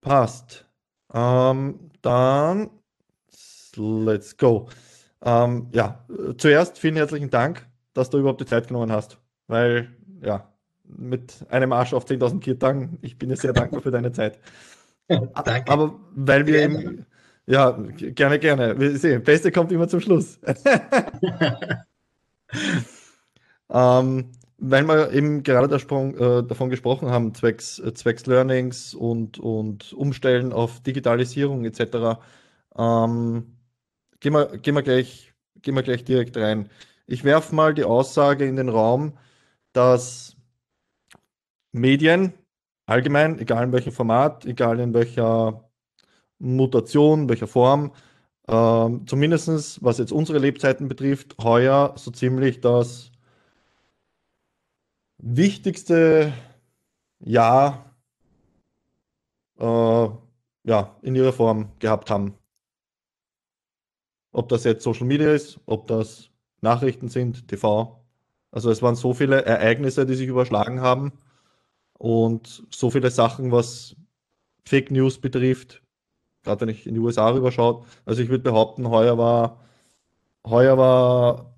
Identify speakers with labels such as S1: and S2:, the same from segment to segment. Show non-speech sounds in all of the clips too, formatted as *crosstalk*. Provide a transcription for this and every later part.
S1: Passt. Ähm, dann let's go. Ähm, ja, zuerst vielen herzlichen Dank, dass du überhaupt die Zeit genommen hast, weil ja, mit einem Arsch auf 10.000 Kirtagen, ich bin dir sehr dankbar für deine Zeit. *laughs*
S2: Danke.
S1: Aber weil wir im, ja, gerne, gerne. Wir sehen, Beste kommt immer zum Schluss. *laughs* *laughs* ähm, weil wir eben gerade davon, äh, davon gesprochen haben, zwecks, äh, zwecks Learnings und, und Umstellen auf Digitalisierung etc., ähm, gehen, wir, gehen, wir gleich, gehen wir gleich direkt rein. Ich werfe mal die Aussage in den Raum, dass Medien allgemein, egal in welchem Format, egal in welcher Mutation, welcher Form, ähm, zumindest was jetzt unsere Lebzeiten betrifft, heuer so ziemlich das wichtigste Jahr äh, ja, in ihrer Form gehabt haben. Ob das jetzt Social Media ist, ob das Nachrichten sind, TV. Also es waren so viele Ereignisse, die sich überschlagen haben und so viele Sachen, was Fake News betrifft, gerade wenn ich in die USA rüberschaue. Also ich würde behaupten, heuer war, heuer war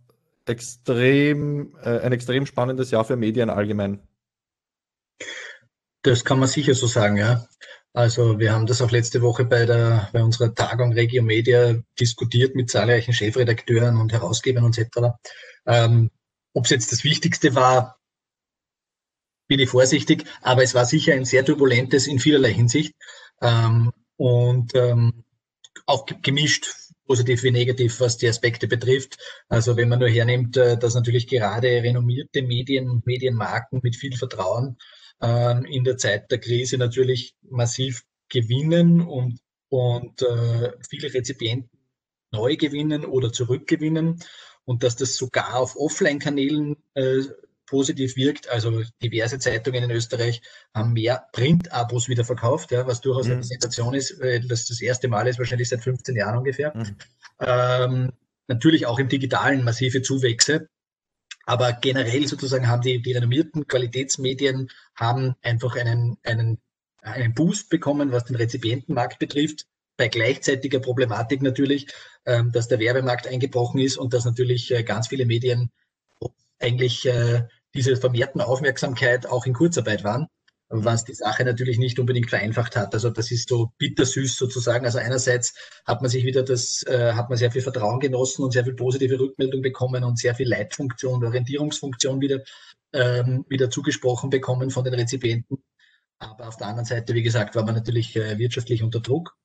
S1: extrem, äh, ein extrem spannendes Jahr für Medien allgemein.
S2: Das kann man sicher so sagen, ja. Also wir haben das auch letzte Woche bei, der, bei unserer Tagung Regio Media diskutiert mit zahlreichen Chefredakteuren und Herausgebern etc. Ähm, Ob es jetzt das Wichtigste war, bin ich vorsichtig, aber es war sicher ein sehr turbulentes in vielerlei Hinsicht ähm, und ähm, auch gemischt, positiv wie negativ, was die Aspekte betrifft. Also wenn man nur hernimmt, äh, dass natürlich gerade renommierte Medien, Medienmarken mit viel Vertrauen ähm, in der Zeit der Krise natürlich massiv gewinnen und, und äh, viele Rezipienten neu gewinnen oder zurückgewinnen und dass das sogar auf Offline-Kanälen äh, positiv wirkt. Also diverse Zeitungen in Österreich haben mehr Print-Abos wieder verkauft, ja, was durchaus mhm. eine Sensation ist, weil das das erste Mal ist, wahrscheinlich seit 15 Jahren ungefähr. Mhm. Ähm, natürlich auch im Digitalen massive Zuwächse. Aber generell sozusagen haben die, die renommierten Qualitätsmedien haben einfach einen, einen, einen Boost bekommen, was den Rezipientenmarkt betrifft. Bei gleichzeitiger Problematik natürlich, ähm, dass der Werbemarkt eingebrochen ist und dass natürlich äh, ganz viele Medien eigentlich diese vermehrten Aufmerksamkeit auch in Kurzarbeit waren was die Sache natürlich nicht unbedingt vereinfacht hat. Also das ist so bittersüß sozusagen. Also einerseits hat man sich wieder das, äh, hat man sehr viel Vertrauen genossen und sehr viel positive Rückmeldung bekommen und sehr viel Leitfunktion Orientierungsfunktion wieder, ähm, wieder zugesprochen bekommen von den Rezipienten. Aber auf der anderen Seite, wie gesagt, war man natürlich äh, wirtschaftlich unter Druck.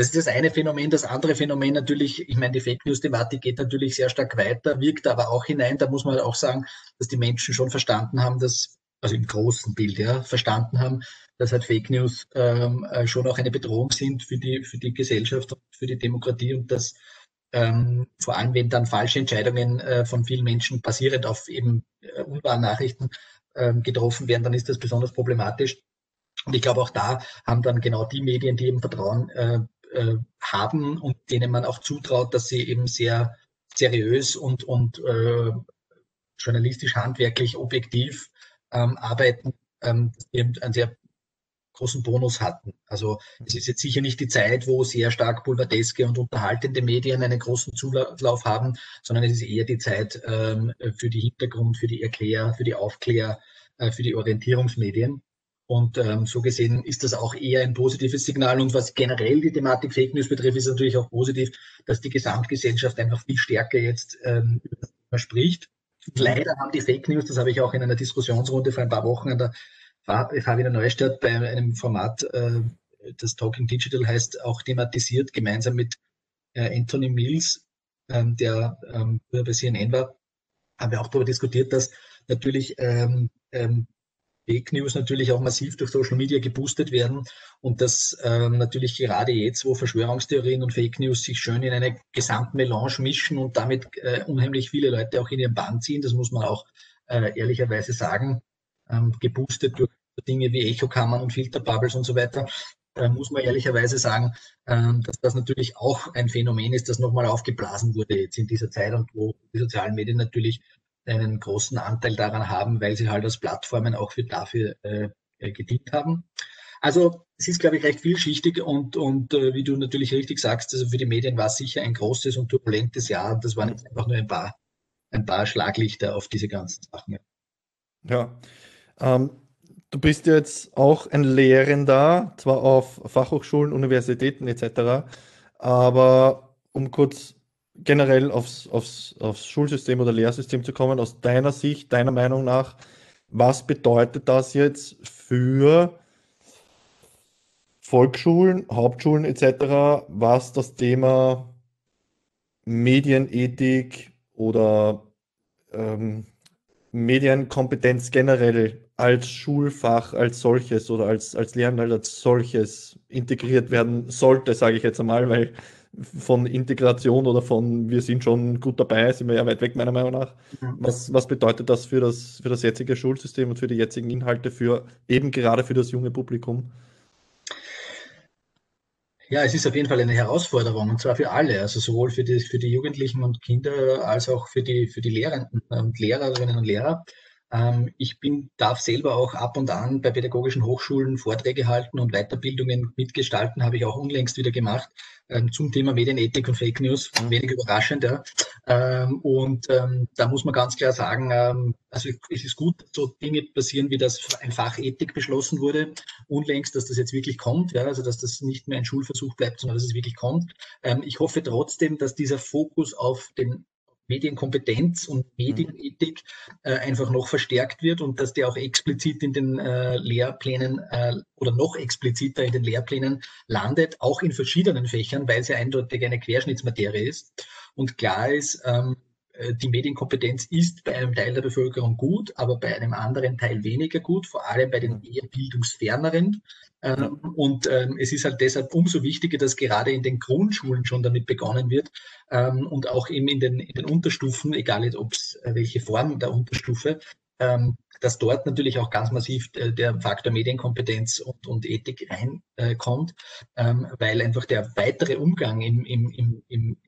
S2: Das ist das eine Phänomen. Das andere Phänomen natürlich, ich meine, die Fake News-Thematik geht natürlich sehr stark weiter, wirkt aber auch hinein. Da muss man auch sagen, dass die Menschen schon verstanden haben, dass also im großen Bild, ja, verstanden haben, dass halt Fake News ähm, äh, schon auch eine Bedrohung sind für die, für die Gesellschaft und für die Demokratie und dass ähm, vor allem, wenn dann falsche Entscheidungen äh, von vielen Menschen basierend auf eben äh, unwahren Nachrichten ähm, getroffen werden, dann ist das besonders problematisch. Und ich glaube, auch da haben dann genau die Medien, die eben Vertrauen äh, haben und denen man auch zutraut, dass sie eben sehr seriös und, und äh, journalistisch, handwerklich, objektiv ähm, arbeiten, ähm, eben einen sehr großen Bonus hatten. Also es ist jetzt sicher nicht die Zeit, wo sehr stark pulverdeske und unterhaltende Medien einen großen Zulauf haben, sondern es ist eher die Zeit ähm, für die Hintergrund, für die Erklär, für die Aufklär, äh, für die Orientierungsmedien. Und ähm, so gesehen ist das auch eher ein positives Signal. Und was generell die Thematik Fake News betrifft, ist natürlich auch positiv, dass die Gesamtgesellschaft einfach viel stärker jetzt ähm, spricht Leider haben die Fake News, das habe ich auch in einer Diskussionsrunde vor ein paar Wochen an der Wiener Neustadt bei einem Format, äh, das Talking Digital heißt, auch thematisiert, gemeinsam mit äh, Anthony Mills, ähm, der ähm, bei CNN war, haben wir auch darüber diskutiert, dass natürlich ähm, ähm, Fake News natürlich auch massiv durch Social Media geboostet werden und dass ähm, natürlich gerade jetzt, wo Verschwörungstheorien und Fake News sich schön in eine Gesamtmelange mischen und damit äh, unheimlich viele Leute auch in ihren Bann ziehen, das muss man auch äh, ehrlicherweise sagen, ähm, geboostet durch Dinge wie Echokammern und Filterbubbles und so weiter, äh, muss man ehrlicherweise sagen, ähm, dass das natürlich auch ein Phänomen ist, das nochmal aufgeblasen wurde jetzt in dieser Zeit und wo die sozialen Medien natürlich einen großen Anteil daran haben, weil sie halt als Plattformen auch für dafür äh, äh, gedient haben. Also es ist, glaube ich, recht vielschichtig und, und äh, wie du natürlich richtig sagst, also für die Medien war es sicher ein großes und turbulentes Jahr. Das waren jetzt einfach nur ein paar, ein paar Schlaglichter auf diese ganzen Sachen.
S1: Ja. Ähm, du bist jetzt auch ein Lehrender, zwar auf Fachhochschulen, Universitäten etc., aber um kurz generell aufs, aufs, aufs Schulsystem oder Lehrsystem zu kommen, aus deiner Sicht, deiner Meinung nach, was bedeutet das jetzt für Volksschulen, Hauptschulen etc., was das Thema Medienethik oder ähm, Medienkompetenz generell als Schulfach als solches oder als, als Lernteil als solches integriert werden sollte, sage ich jetzt einmal, weil von Integration oder von wir sind schon gut dabei, sind wir ja weit weg, meiner Meinung nach. Was, was bedeutet das für, das für das jetzige Schulsystem und für die jetzigen Inhalte, für eben gerade für das junge Publikum?
S2: Ja, es ist auf jeden Fall eine Herausforderung und zwar für alle, also sowohl für die, für die Jugendlichen und Kinder als auch für die, für die Lehrenden und Lehrerinnen und Lehrer. Ähm, ich bin, darf selber auch ab und an bei pädagogischen Hochschulen Vorträge halten und Weiterbildungen mitgestalten, habe ich auch unlängst wieder gemacht ähm, zum Thema Medienethik und Fake News. Mhm. Wenig überraschend, ja. Ähm, und da muss man ganz klar sagen, also es ist gut, dass so Dinge passieren, wie das ein Fach Ethik beschlossen wurde, unlängst, dass das jetzt wirklich kommt, ja, also dass das nicht mehr ein Schulversuch bleibt, sondern dass es wirklich kommt. ich hoffe trotzdem, dass dieser Fokus auf den Medienkompetenz und mhm. Medienethik äh, einfach noch verstärkt wird und dass der auch explizit in den äh, Lehrplänen äh, oder noch expliziter in den Lehrplänen landet, auch in verschiedenen Fächern, weil es ja eindeutig eine Querschnittsmaterie ist. Und klar ist, ähm, äh, die Medienkompetenz ist bei einem Teil der Bevölkerung gut, aber bei einem anderen Teil weniger gut, vor allem bei den eher bildungsferneren. Ähm, und ähm, es ist halt deshalb umso wichtiger, dass gerade in den Grundschulen schon damit begonnen wird ähm, und auch eben in den, in den Unterstufen, egal ob es äh, welche Form der Unterstufe, dass dort natürlich auch ganz massiv äh, der Faktor Medienkompetenz und, und Ethik reinkommt, weil einfach der weitere Umgang im, im, im,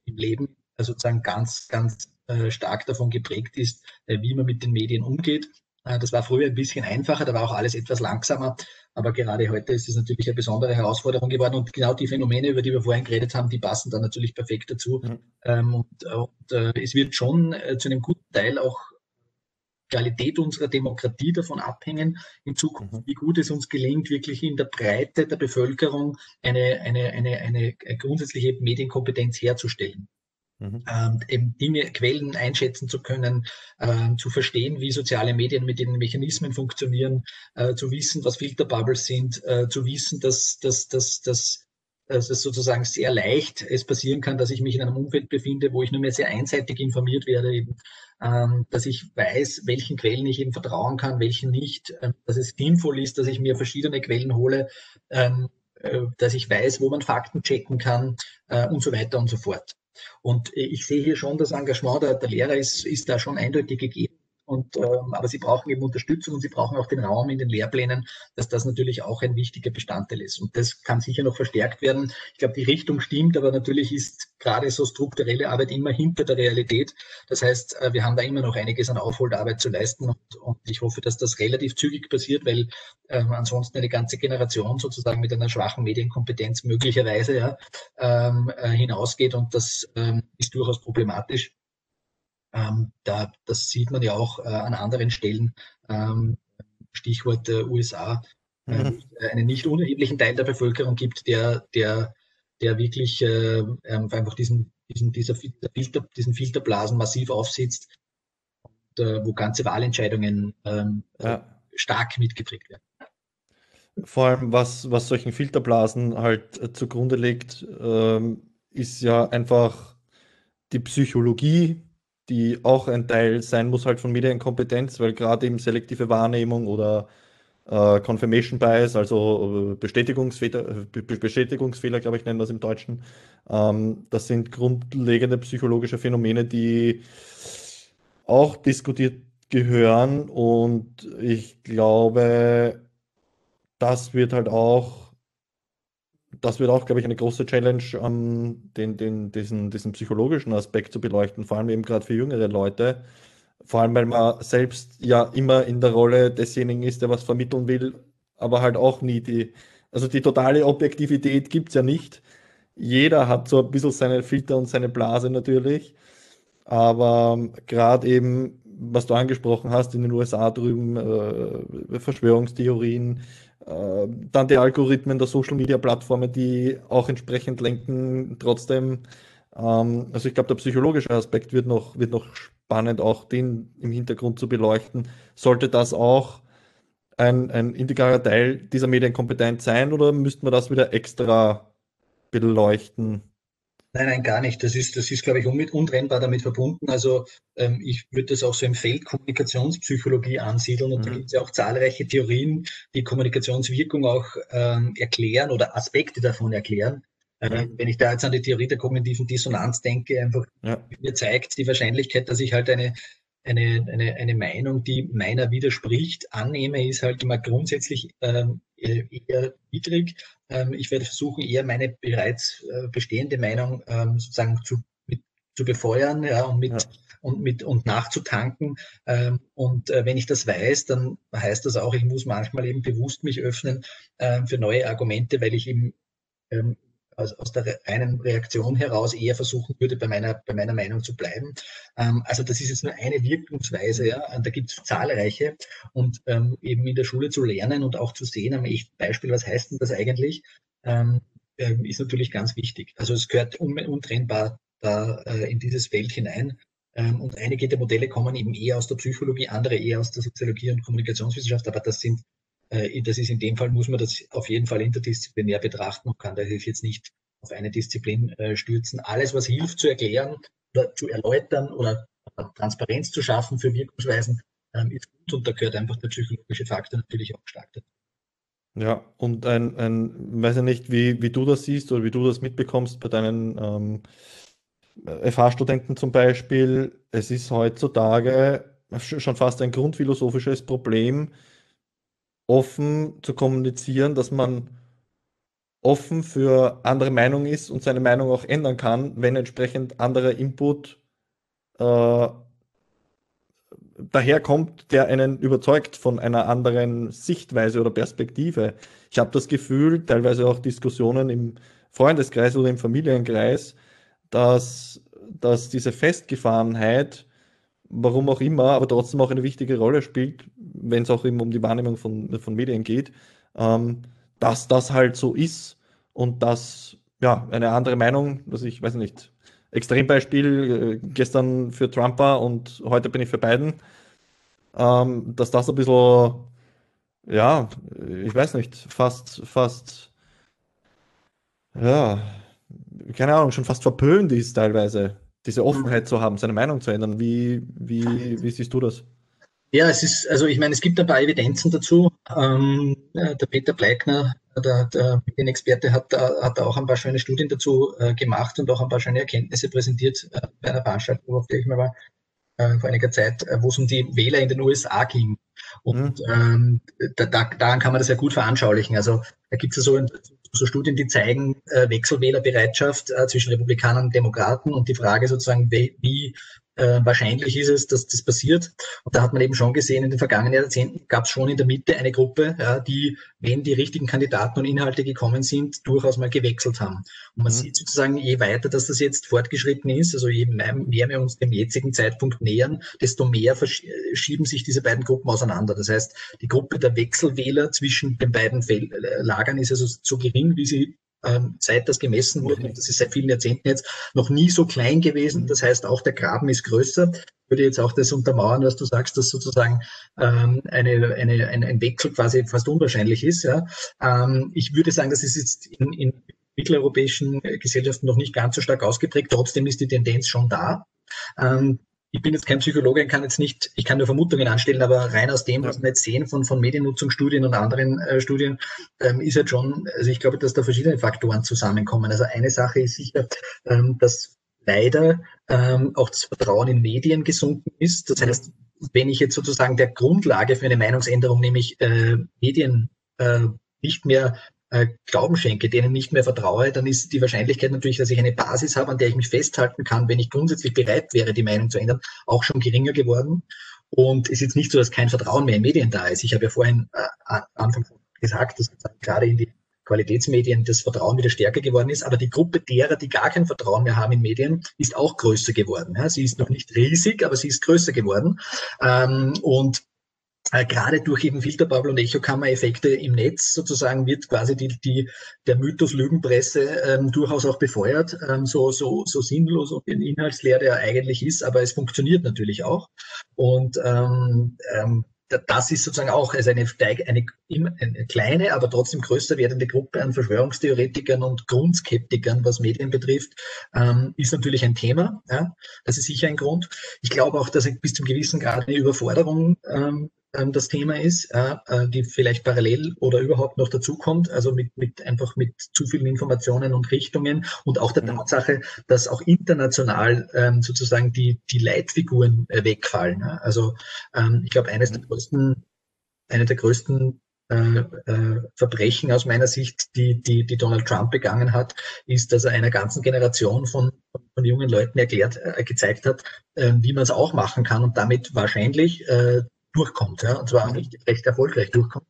S2: im Leben sozusagen ganz, ganz äh, stark davon geprägt ist, äh, wie man mit den Medien umgeht. Äh, das war früher ein bisschen einfacher, da war auch alles etwas langsamer. Aber gerade heute ist es natürlich eine besondere Herausforderung geworden. Und genau die Phänomene, über die wir vorhin geredet haben, die passen dann natürlich perfekt dazu. Mhm. Ähm, und, und äh, es wird schon äh, zu einem guten Teil auch Qualität unserer Demokratie davon abhängen, in Zukunft, mhm. wie gut es uns gelingt, wirklich in der Breite der Bevölkerung eine, eine, eine, eine grundsätzliche Medienkompetenz herzustellen. Mhm. Ähm, eben Dinge, Quellen einschätzen zu können, äh, zu verstehen, wie soziale Medien mit den Mechanismen funktionieren, äh, zu wissen, was Filterbubbles sind, äh, zu wissen, dass, dass, dass, dass, dass es sozusagen sehr leicht es passieren kann, dass ich mich in einem Umfeld befinde, wo ich nur mehr sehr einseitig informiert werde, eben, ähm, dass ich weiß, welchen Quellen ich eben vertrauen kann, welchen nicht, ähm, dass es sinnvoll ist, dass ich mir verschiedene Quellen hole, ähm, äh, dass ich weiß, wo man Fakten checken kann äh, und so weiter und so fort. Und äh, ich sehe hier schon das Engagement der, der Lehrer ist, ist da schon eindeutig gegeben. Und, ähm, aber sie brauchen eben Unterstützung und sie brauchen auch den Raum in den Lehrplänen, dass das natürlich auch ein wichtiger Bestandteil ist. Und das kann sicher noch verstärkt werden. Ich glaube, die Richtung stimmt, aber natürlich ist gerade so strukturelle Arbeit immer hinter der Realität. Das heißt, äh, wir haben da immer noch einiges an Aufholarbeit zu leisten und, und ich hoffe, dass das relativ zügig passiert, weil ähm, ansonsten eine ganze Generation sozusagen mit einer schwachen Medienkompetenz möglicherweise ja, ähm, äh, hinausgeht und das ähm, ist durchaus problematisch. Ähm, da, das sieht man ja auch äh, an anderen Stellen. Ähm, Stichwort äh, USA, äh, mhm. einen nicht unerheblichen Teil der Bevölkerung gibt, der, der, der wirklich äh, ähm, einfach diesen, diesen, dieser Filter, diesen Filterblasen massiv aufsitzt und äh, wo ganze Wahlentscheidungen ähm, ja. stark mitgeprägt werden.
S1: Vor allem, was, was solchen Filterblasen halt äh, zugrunde liegt, ähm, ist ja einfach die Psychologie die auch ein Teil sein muss halt von Medienkompetenz, weil gerade eben selektive Wahrnehmung oder äh, Confirmation Bias, also äh, Bestätigungsfehler, Bestätigungsfehler, glaube ich, nennen das im Deutschen, ähm, das sind grundlegende psychologische Phänomene, die auch diskutiert gehören. Und ich glaube, das wird halt auch das wird auch, glaube ich, eine große Challenge, ähm, den, den, diesen, diesen psychologischen Aspekt zu beleuchten, vor allem eben gerade für jüngere Leute. Vor allem, weil man selbst ja immer in der Rolle desjenigen ist, der was vermitteln will, aber halt auch nie die Also die totale Objektivität gibt es ja nicht. Jeder hat so ein bisschen seine Filter und seine Blase natürlich. Aber gerade eben, was du angesprochen hast, in den USA drüben, äh, Verschwörungstheorien, dann die Algorithmen der Social Media Plattformen, die auch entsprechend lenken, trotzdem. Ähm, also ich glaube, der psychologische Aspekt wird noch, wird noch spannend, auch den im Hintergrund zu beleuchten. Sollte das auch ein, ein integraler Teil dieser Medienkompetenz sein oder müssten wir das wieder extra beleuchten?
S2: Nein, nein, gar nicht. Das ist, das ist, glaube ich, untrennbar damit verbunden. Also ähm, ich würde das auch so im Feld Kommunikationspsychologie ansiedeln und mhm. da gibt es ja auch zahlreiche Theorien, die Kommunikationswirkung auch ähm, erklären oder Aspekte davon erklären. Äh, wenn ich da jetzt an die Theorie der kognitiven Dissonanz denke, einfach ja. mir zeigt die Wahrscheinlichkeit, dass ich halt eine eine, eine, eine Meinung, die meiner widerspricht, annehme, ist halt immer grundsätzlich ähm, eher niedrig. Ähm, ich werde versuchen, eher meine bereits äh, bestehende Meinung ähm, sozusagen zu, mit, zu befeuern ja, und mit ja. und mit und nachzutanken. Ähm, und äh, wenn ich das weiß, dann heißt das auch, ich muss manchmal eben bewusst mich öffnen äh, für neue Argumente, weil ich eben ähm, aus, aus der reinen Reaktion heraus eher versuchen würde, bei meiner, bei meiner Meinung zu bleiben. Ähm, also das ist jetzt nur eine Wirkungsweise, ja. Da gibt es zahlreiche und ähm, eben in der Schule zu lernen und auch zu sehen am echten Beispiel, was heißt denn das eigentlich, ähm, ähm ist natürlich ganz wichtig. Also es gehört un untrennbar da äh, in dieses Feld hinein. Ähm, und einige der Modelle kommen eben eher aus der Psychologie, andere eher aus der Soziologie und Kommunikationswissenschaft, aber das sind das ist in dem Fall, muss man das auf jeden Fall interdisziplinär betrachten und kann da jetzt nicht auf eine Disziplin äh, stürzen. Alles, was hilft zu erklären oder zu erläutern oder Transparenz zu schaffen für Wirkungsweisen, ähm, ist gut und da gehört einfach der psychologische Faktor natürlich auch stark dazu.
S1: Ja, und ein, ein weiß ich nicht, wie, wie du das siehst oder wie du das mitbekommst bei deinen ähm, FH-Studenten zum Beispiel. Es ist heutzutage schon fast ein grundphilosophisches Problem, offen zu kommunizieren, dass man offen für andere Meinungen ist und seine Meinung auch ändern kann, wenn entsprechend anderer Input äh, daherkommt, der einen überzeugt von einer anderen Sichtweise oder Perspektive. Ich habe das Gefühl, teilweise auch Diskussionen im Freundeskreis oder im Familienkreis, dass, dass diese Festgefahrenheit warum auch immer, aber trotzdem auch eine wichtige Rolle spielt, wenn es auch eben um die Wahrnehmung von, von Medien geht, ähm, dass das halt so ist und dass, ja, eine andere Meinung, dass ich, weiß nicht, Extrembeispiel, äh, gestern für Trump war und heute bin ich für Biden, ähm, dass das ein bisschen, ja, ich weiß nicht, fast, fast, ja, keine Ahnung, schon fast verpönt ist teilweise diese Offenheit zu haben, seine Meinung zu ändern. Wie, wie, wie siehst du das?
S2: Ja, es ist, also ich meine, es gibt ein paar Evidenzen dazu. Ähm, äh, der Peter Bleikner, der, der Medienexperte, hat, hat auch ein paar schöne Studien dazu äh, gemacht und auch ein paar schöne Erkenntnisse präsentiert äh, bei einer Veranstaltung, auf der ich mal war, äh, vor einiger Zeit, äh, wo es um die Wähler in den USA ging. Und mhm. ähm, da, da, daran kann man das ja gut veranschaulichen. Also da gibt es ja so, so Studien, die zeigen äh, Wechselwählerbereitschaft äh, zwischen Republikanern und Demokraten und die Frage sozusagen, wie, wie äh, wahrscheinlich ist es, dass das passiert. Und da hat man eben schon gesehen, in den vergangenen Jahrzehnten gab es schon in der Mitte eine Gruppe, ja, die, wenn die richtigen Kandidaten und Inhalte gekommen sind, durchaus mal gewechselt haben. Und man mhm. sieht sozusagen, je weiter dass das jetzt fortgeschritten ist, also je mehr, mehr wir uns dem jetzigen Zeitpunkt nähern, desto mehr verschieben sich diese beiden Gruppen auseinander. Das heißt, die Gruppe der Wechselwähler zwischen den beiden Lagern ist also so gering, wie sie ähm, seit das gemessen wurde, das ist seit vielen Jahrzehnten jetzt, noch nie so klein gewesen. Das heißt, auch der Graben ist größer. Ich würde jetzt auch das untermauern, was du sagst, dass sozusagen ähm, eine, eine, ein, ein Wechsel quasi fast unwahrscheinlich ist. Ja. Ähm, ich würde sagen, das ist jetzt in, in mitteleuropäischen Gesellschaften noch nicht ganz so stark ausgeprägt. Trotzdem ist die Tendenz schon da. Ähm, ich bin jetzt kein Psychologe, kann jetzt nicht, ich kann nur Vermutungen anstellen, aber rein aus dem, was wir jetzt sehen von, von Mediennutzungsstudien und anderen äh, Studien, ähm, ist halt schon, also ich glaube, dass da verschiedene Faktoren zusammenkommen. Also eine Sache ist sicher, ähm, dass leider ähm, auch das Vertrauen in Medien gesunken ist. Das heißt, wenn ich jetzt sozusagen der Grundlage für eine Meinungsänderung, nämlich äh, Medien äh, nicht mehr äh, Glauben schenke, denen nicht mehr vertraue, dann ist die Wahrscheinlichkeit natürlich, dass ich eine Basis habe, an der ich mich festhalten kann, wenn ich grundsätzlich bereit wäre, die Meinung zu ändern, auch schon geringer geworden. Und es ist jetzt nicht so, dass kein Vertrauen mehr in Medien da ist. Ich habe ja vorhin äh, Anfang gesagt, dass gerade in die Qualitätsmedien das Vertrauen wieder stärker geworden ist. Aber die Gruppe derer, die gar kein Vertrauen mehr haben in Medien, ist auch größer geworden. Ja, sie ist noch nicht riesig, aber sie ist größer geworden. Ähm, und gerade durch eben Filterbubble und Echokammer-Effekte im Netz sozusagen wird quasi die, die, der Mythos Lügenpresse ähm, durchaus auch befeuert, ähm, so, so, so sinnlos und inhaltsleer der eigentlich ist, aber es funktioniert natürlich auch. Und ähm, ähm, das ist sozusagen auch also eine, eine, eine, kleine, aber trotzdem größer werdende Gruppe an Verschwörungstheoretikern und Grundskeptikern, was Medien betrifft, ähm, ist natürlich ein Thema. Ja? Das ist sicher ein Grund. Ich glaube auch, dass bis zum gewissen Grad eine Überforderung ähm, das Thema ist, äh, die vielleicht parallel oder überhaupt noch dazukommt, also mit, mit einfach mit zu vielen Informationen und Richtungen und auch der mhm. Tatsache, dass auch international ähm, sozusagen die, die Leitfiguren äh, wegfallen. Also ähm, ich glaube, eines der mhm. größten, eine der größten äh, äh, Verbrechen aus meiner Sicht, die, die, die Donald Trump begangen hat, ist, dass er einer ganzen Generation von, von jungen Leuten erklärt, äh, gezeigt hat, äh, wie man es auch machen kann und damit wahrscheinlich äh, durchkommt, ja, und zwar mhm. recht, recht erfolgreich durchkommt.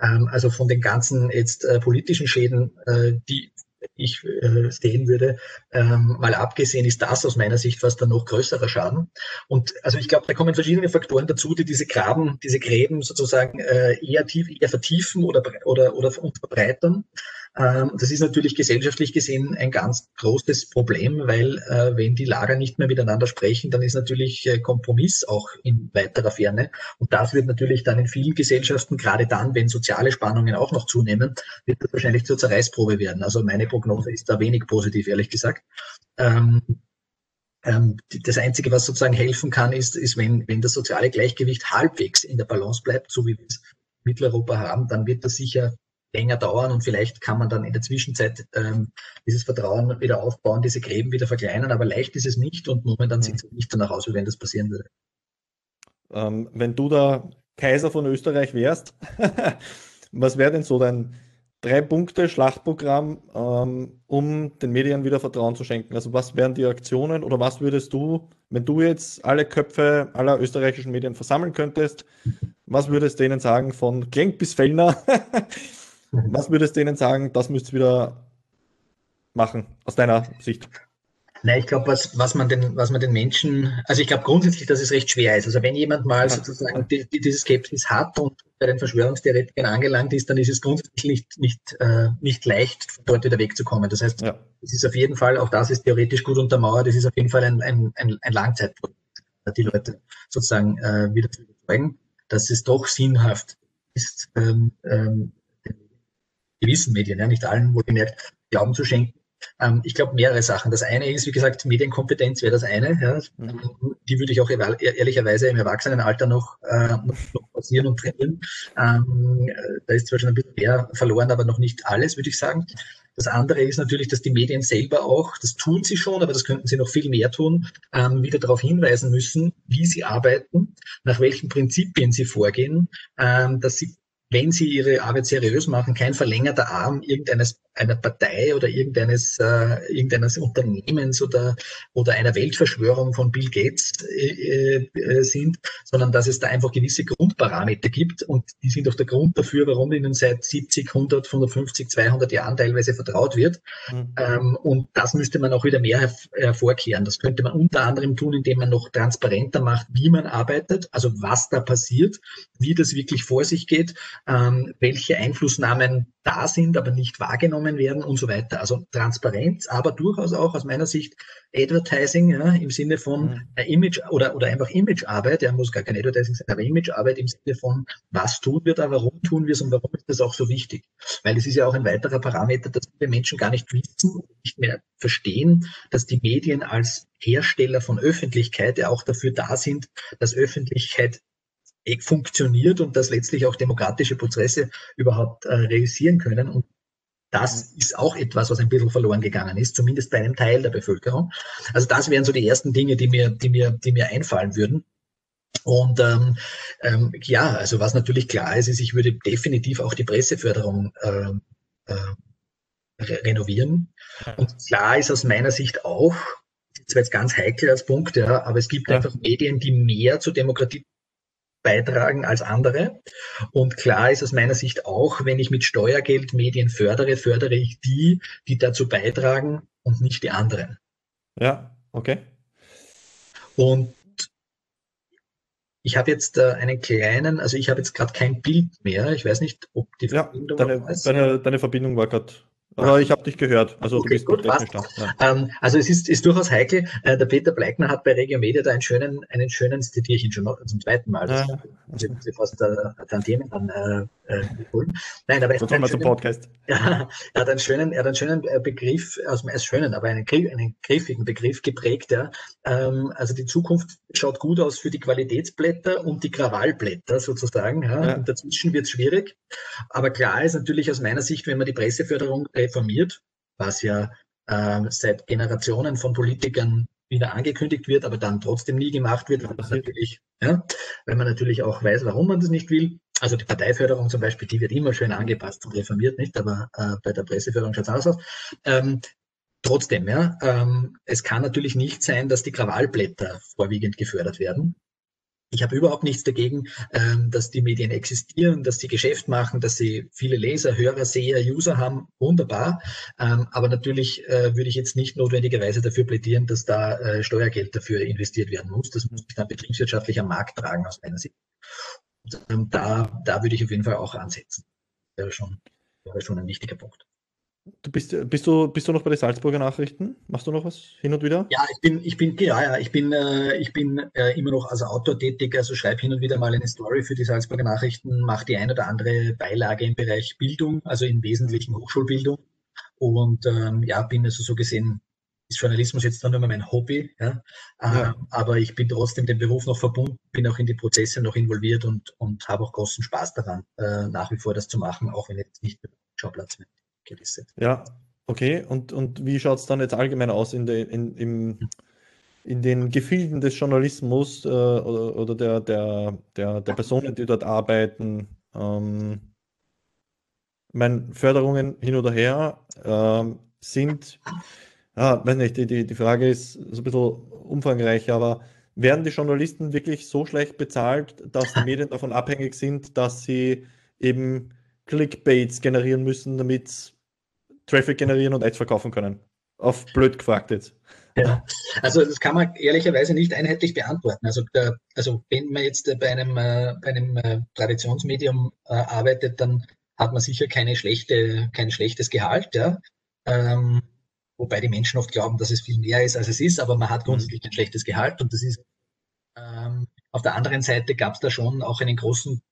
S2: Ähm, also von den ganzen jetzt äh, politischen Schäden, äh, die ich äh, sehen würde, ähm, mal abgesehen ist das aus meiner Sicht fast dann noch größerer Schaden. Und also ich glaube, da kommen verschiedene Faktoren dazu, die diese Graben, diese Gräben sozusagen äh, eher, tief, eher vertiefen oder, oder, oder verbreitern. Ähm, das ist natürlich gesellschaftlich gesehen ein ganz großes Problem, weil äh, wenn die Lager nicht mehr miteinander sprechen, dann ist natürlich äh, Kompromiss auch in weiterer Ferne. Und das wird natürlich dann in vielen Gesellschaften, gerade dann, wenn soziale Spannungen auch noch zunehmen, wird das wahrscheinlich zur Zerreißprobe werden. Also meine Prognose ist da wenig positiv, ehrlich gesagt. Ähm, ähm, das Einzige, was sozusagen helfen kann, ist, ist wenn, wenn das soziale Gleichgewicht halbwegs in der Balance bleibt, so wie wir es in Mitteleuropa haben, dann wird das sicher länger dauern und vielleicht kann man dann in der Zwischenzeit ähm, dieses Vertrauen wieder aufbauen, diese Gräben wieder verkleinern, aber leicht ist es nicht und momentan mhm. sieht es nicht danach aus, wie wenn das passieren würde.
S1: Ähm, wenn du der Kaiser von Österreich wärst, *laughs* was wäre denn so dein drei Punkte Schlachtprogramm, ähm, um den Medien wieder Vertrauen zu schenken? Also was wären die Aktionen oder was würdest du, wenn du jetzt alle Köpfe aller österreichischen Medien versammeln könntest, was würdest du denen sagen von Klenk bis Fellner? *laughs* *laughs* Was würdest du denen sagen, das müsst ihr wieder machen, aus deiner Sicht?
S2: Nein, ich glaube, was, was, man den, was man den Menschen, also ich glaube grundsätzlich, dass es recht schwer ist. Also wenn jemand mal sozusagen die, die, diese Skepsis hat und bei den Verschwörungstheoretikern angelangt ist, dann ist es grundsätzlich nicht, nicht, äh, nicht leicht, dort wieder wegzukommen. Das heißt, ja. es ist auf jeden Fall, auch das ist theoretisch gut untermauert, es ist auf jeden Fall ein, ein, ein, ein Langzeitprojekt, die Leute sozusagen äh, wieder zu überzeugen, dass es doch sinnhaft ist, ähm, ähm, gewissen Medien, ja, nicht allen wohlgemerkt, Glauben zu schenken. Ähm, ich glaube, mehrere Sachen. Das eine ist, wie gesagt, Medienkompetenz wäre das eine. Ja. Die würde ich auch ehrlicherweise im Erwachsenenalter noch, äh, noch, passieren und trainieren. Ähm, da ist zwar schon ein bisschen mehr verloren, aber noch nicht alles, würde ich sagen. Das andere ist natürlich, dass die Medien selber auch, das tun sie schon, aber das könnten sie noch viel mehr tun, ähm, wieder darauf hinweisen müssen, wie sie arbeiten, nach welchen Prinzipien sie vorgehen, ähm, dass sie wenn sie ihre Arbeit seriös machen, kein verlängerter Arm irgendeines einer Partei oder irgendeines, äh, irgendeines Unternehmens oder, oder einer Weltverschwörung von Bill Gates äh, äh, sind, sondern dass es da einfach gewisse Grundparameter gibt und die sind auch der Grund dafür, warum ihnen seit 70, 100, 150, 200 Jahren teilweise vertraut wird. Mhm. Ähm, und das müsste man auch wieder mehr hervorkehren. Das könnte man unter anderem tun, indem man noch transparenter macht, wie man arbeitet, also was da passiert, wie das wirklich vor sich geht, ähm, welche Einflussnahmen da sind, aber nicht wahrgenommen werden und so weiter. Also Transparenz, aber durchaus auch aus meiner Sicht Advertising ja, im Sinne von mhm. Image oder, oder einfach Imagearbeit. Ja, muss gar kein Advertising sein, aber Imagearbeit im Sinne von, was tun wir da, warum tun wir es und warum ist das auch so wichtig? Weil es ist ja auch ein weiterer Parameter, dass viele Menschen gar nicht wissen und nicht mehr verstehen, dass die Medien als Hersteller von Öffentlichkeit ja auch dafür da sind, dass Öffentlichkeit funktioniert und dass letztlich auch demokratische Prozesse überhaupt äh, realisieren können. Und das ist auch etwas, was ein bisschen verloren gegangen ist, zumindest bei einem Teil der Bevölkerung. Also das wären so die ersten Dinge, die mir, die mir, die mir einfallen würden. Und ähm, ähm, ja, also was natürlich klar ist, ist, ich würde definitiv auch die Presseförderung äh, äh, re renovieren. Und klar ist aus meiner Sicht auch, das war jetzt ganz heikel als Punkt, ja, aber es gibt ja. einfach Medien, die mehr zur Demokratie beitragen als andere. Und klar ist aus meiner Sicht auch, wenn ich mit Steuergeld Medien fördere, fördere ich die, die dazu beitragen und nicht die anderen.
S1: Ja, okay.
S2: Und ich habe jetzt äh, einen kleinen, also ich habe jetzt gerade kein Bild mehr. Ich weiß nicht, ob die
S1: Verbindung ja, deine, deine, deine Verbindung war gerade aber ich habe dich gehört. Also okay, du bist gut,
S2: passt. Ähm, also es ist, ist durchaus heikel. Äh, der Peter Bleikner hat bei Regio Media da einen schönen, einen schönen, zitiere ich ihn schon noch zum zweiten Mal. Das ja. ich fast äh, Tantiemen dann äh, äh, Nein, aber er hat, einen schönen, Podcast. *laughs* Ja, er hat einen schönen, er hat einen schönen äh, Begriff, also ist schönen, aber einen, einen griffigen Begriff geprägt. Ja. Ähm, also die Zukunft schaut gut aus für die Qualitätsblätter und die Krawallblätter sozusagen. Ja. ja. Dazwischen wird es schwierig. Aber klar ist natürlich aus meiner Sicht, wenn man die Presseförderung reformiert, was ja äh, seit Generationen von Politikern wieder angekündigt wird, aber dann trotzdem nie gemacht wird, weil man natürlich, ja, weil man natürlich auch weiß, warum man das nicht will. Also die Parteiförderung zum Beispiel, die wird immer schön angepasst und reformiert, nicht? Aber äh, bei der Presseförderung schaut es anders aus. Ähm, trotzdem, ja, ähm, es kann natürlich nicht sein, dass die Krawallblätter vorwiegend gefördert werden. Ich habe überhaupt nichts dagegen, ähm, dass die Medien existieren, dass sie Geschäft machen, dass sie viele Leser, Hörer, Seher, User haben. Wunderbar. Ähm, aber natürlich äh, würde ich jetzt nicht notwendigerweise dafür plädieren, dass da äh, Steuergeld dafür investiert werden muss. Das muss ich dann betriebswirtschaftlich am Markt tragen, aus meiner Sicht. Und, ähm, da, da würde ich auf jeden Fall auch ansetzen. Das wäre schon, wäre schon ein wichtiger Punkt.
S1: Du bist, bist, du, bist du noch bei den Salzburger Nachrichten? Machst du noch was hin und wieder?
S2: Ja, ich bin, ich bin, ja, ja, ich bin, äh, ich bin äh, immer noch als Autor tätig, also schreibe hin und wieder mal eine Story für die Salzburger Nachrichten, mache die ein oder andere Beilage im Bereich Bildung, also im Wesentlichen Hochschulbildung. Und ähm, ja, bin also so gesehen, ist Journalismus jetzt dann nur mein Hobby, ja? ja. Ähm, aber ich bin trotzdem dem Beruf noch verbunden, bin auch in die Prozesse noch involviert und, und habe auch großen Spaß daran, äh, nach wie vor das zu machen, auch wenn jetzt nicht mehr Schauplatz mehr
S1: gelistet. Ja, okay. Und, und wie schaut es dann jetzt allgemein aus in, de, in, im, in den Gefilden des Journalismus äh, oder, oder der, der, der, der Personen, die dort arbeiten? Ähm, meine Förderungen hin oder her ähm, sind, ah, weiß nicht, die, die, die Frage ist so ein bisschen umfangreicher, aber werden die Journalisten wirklich so schlecht bezahlt, dass die Medien davon abhängig sind, dass sie eben Clickbaits generieren müssen, damit Traffic generieren und Ads verkaufen können. Auf blöd gefragt jetzt.
S2: Ja, also das kann man ehrlicherweise nicht einheitlich beantworten. Also, der, also wenn man jetzt bei einem, äh, bei einem äh, Traditionsmedium äh, arbeitet, dann hat man sicher keine schlechte, kein schlechtes Gehalt, ja. Ähm, wobei die Menschen oft glauben, dass es viel mehr ist, als es ist, aber man hat grundsätzlich ein schlechtes Gehalt und das ist ähm, auf der anderen Seite gab es da schon auch einen großen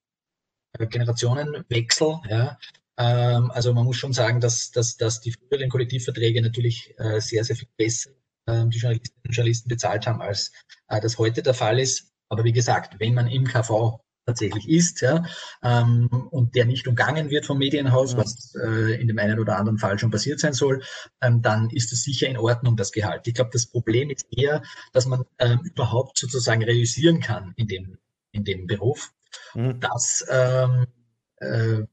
S2: äh, Generationenwechsel. Ja. Ähm, also man muss schon sagen, dass, dass, dass die früheren Kollektivverträge natürlich äh, sehr, sehr viel besser äh, die Journalistinnen und Journalisten bezahlt haben, als äh, das heute der Fall ist. Aber wie gesagt, wenn man im KV tatsächlich ist, ja, ähm, und der nicht umgangen wird vom Medienhaus, was äh, in dem einen oder anderen Fall schon passiert sein soll, ähm, dann ist es sicher in Ordnung, das Gehalt. Ich glaube, das Problem ist eher, dass man ähm, überhaupt sozusagen realisieren kann in dem, in dem Beruf. Mhm. Das ähm, äh,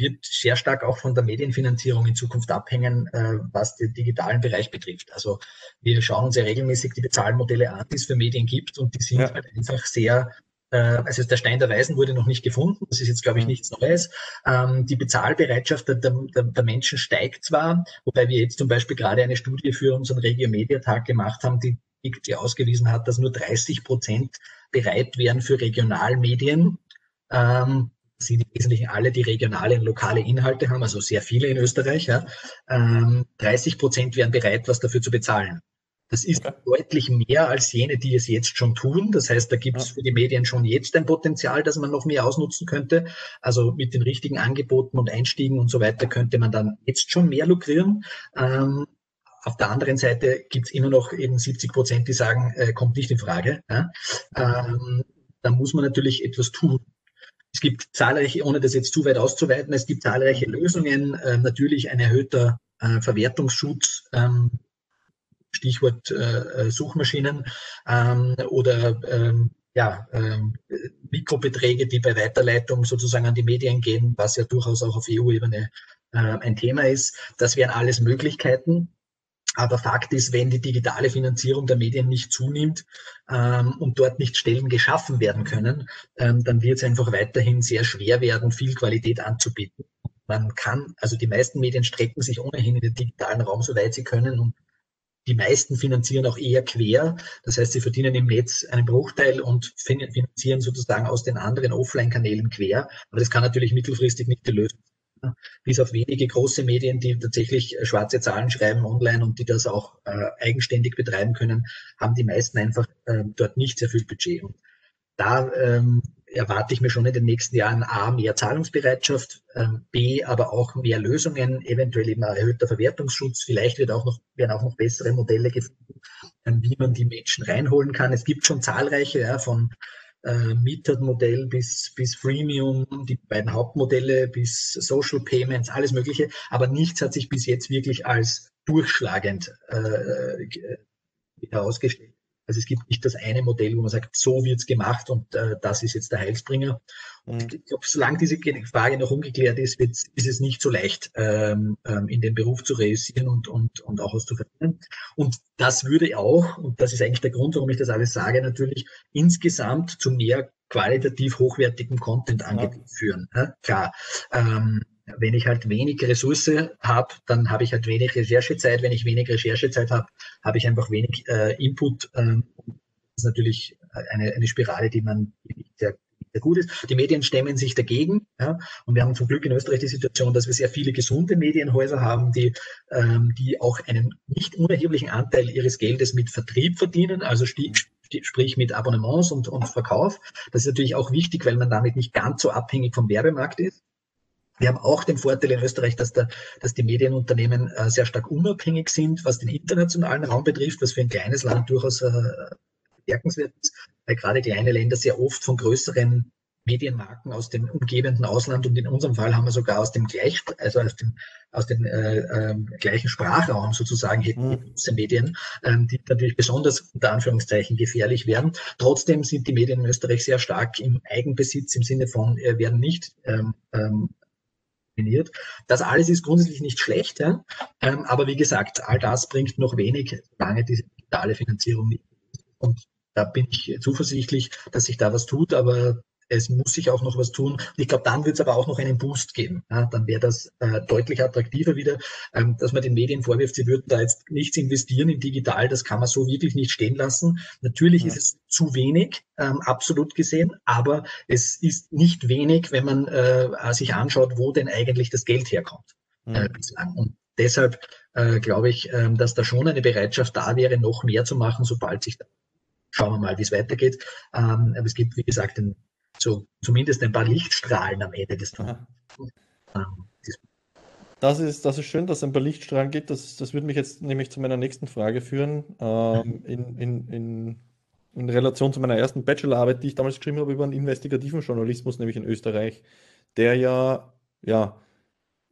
S2: wird sehr stark auch von der Medienfinanzierung in Zukunft abhängen, äh, was den digitalen Bereich betrifft. Also wir schauen uns ja regelmäßig die Bezahlmodelle an, die es für Medien gibt und die sind ja. halt einfach sehr äh, also der Stein der Weisen wurde noch nicht gefunden, das ist jetzt, glaube ich, mhm. nichts Neues. Ähm, die Bezahlbereitschaft der, der, der, Menschen steigt zwar, wobei wir jetzt zum Beispiel gerade eine Studie für unseren Regio-Media-Tag gemacht haben, die, die ausgewiesen hat, dass nur 30 Prozent bereit wären für Regionalmedien, ähm, sind im Wesentlichen alle, die regionale und lokale Inhalte haben, also sehr viele in Österreich. Ja. Ähm, 30 Prozent wären bereit, was dafür zu bezahlen. Das ist okay. deutlich mehr als jene, die es jetzt schon tun. Das heißt, da gibt es für die Medien schon jetzt ein Potenzial, das man noch mehr ausnutzen könnte. Also mit den richtigen Angeboten und Einstiegen und so weiter könnte man dann jetzt schon mehr lukrieren. Ähm, auf der anderen Seite gibt es immer noch eben 70 Prozent, die sagen, äh, kommt nicht in Frage. Ja? Ähm, da muss man natürlich etwas tun. Es gibt zahlreiche, ohne das jetzt zu weit auszuweiten, es gibt zahlreiche Lösungen, äh, natürlich ein erhöhter äh, Verwertungsschutz, ähm, Stichwort äh, äh Suchmaschinen ähm, oder ähm, ja, ähm, Mikrobeträge, die bei Weiterleitung sozusagen an die Medien gehen, was ja durchaus auch auf EU-Ebene äh, ein Thema ist. Das wären alles Möglichkeiten. Aber Fakt ist, wenn die digitale Finanzierung der Medien nicht zunimmt ähm, und dort nicht Stellen geschaffen werden können, ähm, dann wird es einfach weiterhin sehr schwer werden, viel Qualität anzubieten. Man kann, also die meisten Medien strecken sich ohnehin in den digitalen Raum, soweit sie können und die meisten finanzieren auch eher quer. Das heißt, sie verdienen im Netz einen Bruchteil und finanzieren sozusagen aus den anderen Offline-Kanälen quer. Aber das kann natürlich mittelfristig nicht die Lösung. Bis auf wenige große Medien, die tatsächlich äh, schwarze Zahlen schreiben online und die das auch äh, eigenständig betreiben können, haben die meisten einfach äh, dort nicht sehr viel Budget. Und da ähm, erwarte ich mir schon in den nächsten Jahren A, mehr Zahlungsbereitschaft, ähm, B, aber auch mehr Lösungen, eventuell eben erhöhter Verwertungsschutz. Vielleicht wird auch noch, werden auch noch bessere Modelle gefunden, wie man die Menschen reinholen kann. Es gibt schon zahlreiche, ja, von äh, Metered-Modell bis, bis Freemium, die beiden Hauptmodelle bis Social Payments, alles Mögliche. Aber nichts hat sich bis jetzt wirklich als durchschlagend äh, äh herausgestellt. Also es gibt nicht das eine Modell, wo man sagt, so wird's gemacht und äh, das ist jetzt der Heilsbringer. Mhm. Ich glaube, solange diese Frage noch ungeklärt ist, wird, ist es nicht so leicht, ähm, ähm, in den Beruf zu realisieren und, und, und auch was zu verdienen. Und das würde auch, und das ist eigentlich der Grund, warum ich das alles sage, natürlich insgesamt zu mehr qualitativ hochwertigem Content ja. führen. Ja, klar. Ähm, wenn ich halt wenig Ressource habe, dann habe ich halt wenig Recherchezeit. Wenn ich wenig Recherchezeit habe, habe ich einfach wenig äh, Input. Ähm, das ist natürlich eine, eine Spirale, die man sehr, sehr gut ist. Die Medien stemmen sich dagegen. Ja, und wir haben zum Glück in Österreich die Situation, dass wir sehr viele gesunde Medienhäuser haben, die, ähm, die auch einen nicht unerheblichen Anteil ihres Geldes mit Vertrieb verdienen, also sprich mit Abonnements und, und Verkauf. Das ist natürlich auch wichtig, weil man damit nicht ganz so abhängig vom Werbemarkt ist. Wir haben auch den Vorteil in Österreich, dass, der, dass die Medienunternehmen äh, sehr stark unabhängig sind, was den internationalen Raum betrifft, was für ein kleines Land durchaus äh, bemerkenswert ist, weil gerade kleine Länder sehr oft von größeren Medienmarken aus dem umgebenden Ausland und in unserem Fall haben wir sogar aus dem gleich, also aus dem, aus dem äh, äh, gleichen Sprachraum sozusagen hätten mhm. große Medien, ähm, die natürlich besonders unter Anführungszeichen gefährlich werden. Trotzdem sind die Medien in Österreich sehr stark im Eigenbesitz im Sinne von äh, werden nicht ähm, ähm, definiert. Das alles ist grundsätzlich nicht schlecht, ja? ähm, aber wie gesagt, all das bringt noch wenig, solange diese digitale Finanzierung nicht. Und da bin ich zuversichtlich, dass sich da was tut, aber es muss sich auch noch was tun. ich glaube, dann wird es aber auch noch einen Boost geben. Ja, dann wäre das äh, deutlich attraktiver wieder, ähm, dass man den Medien vorwirft, sie würden da jetzt nichts investieren in digital. Das kann man so wirklich nicht stehen lassen. Natürlich ja. ist es zu wenig, ähm, absolut gesehen, aber es ist nicht wenig, wenn man äh, sich anschaut, wo denn eigentlich das Geld herkommt äh, bislang. Und deshalb äh, glaube ich, äh, dass da schon eine Bereitschaft da wäre, noch mehr zu machen, sobald sich da schauen wir mal, wie es weitergeht. Ähm, aber es gibt, wie gesagt, den so zumindest ein paar Lichtstrahlen am Ende des Tunnels. Ähm,
S1: das ist, das ist schön, dass es ein paar Lichtstrahlen gibt. Das, das würde mich jetzt nämlich zu meiner nächsten Frage führen. Ähm, in, in, in, in Relation zu meiner ersten Bachelorarbeit, die ich damals geschrieben habe über einen investigativen Journalismus, nämlich in Österreich, der ja, ja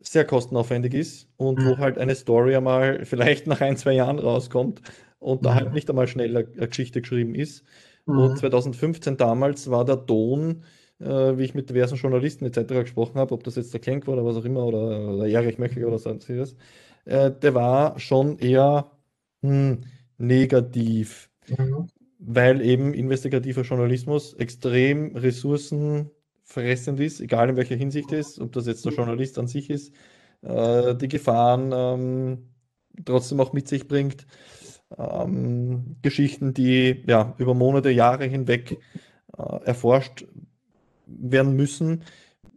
S1: sehr kostenaufwendig ist und wo mhm. halt eine Story einmal vielleicht nach ein, zwei Jahren rauskommt und da halt nicht einmal schnell eine Geschichte geschrieben ist. Mhm. Und 2015 damals war der Ton, äh, wie ich mit diversen Journalisten etc. gesprochen habe, ob das jetzt der Klenk war oder was auch immer, oder, oder Erich Möchel oder sonstiges, äh, der war schon eher hm, negativ, mhm. weil eben investigativer Journalismus extrem ressourcenfressend ist, egal in welcher Hinsicht ist, ob das jetzt der Journalist an sich ist, äh, die Gefahren ähm, trotzdem auch mit sich bringt ähm, Geschichten, die ja über Monate, Jahre hinweg äh, erforscht werden müssen.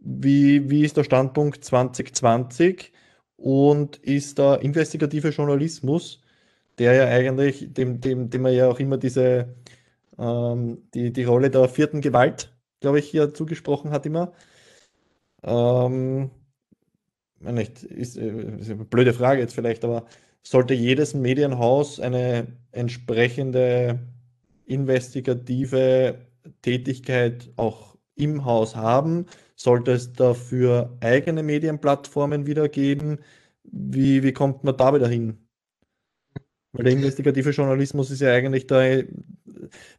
S1: Wie, wie ist der Standpunkt 2020 und ist der investigative Journalismus, der ja eigentlich, dem, dem, dem man ja auch immer diese ähm, die, die Rolle der vierten Gewalt, glaube ich, hier zugesprochen hat immer. Ähm, nicht, ist, äh, ist eine blöde Frage jetzt vielleicht, aber sollte jedes Medienhaus eine entsprechende investigative Tätigkeit auch im Haus haben? Sollte es dafür eigene Medienplattformen wieder geben? Wie, wie kommt man da wieder hin? Weil der investigative Journalismus ist ja eigentlich da,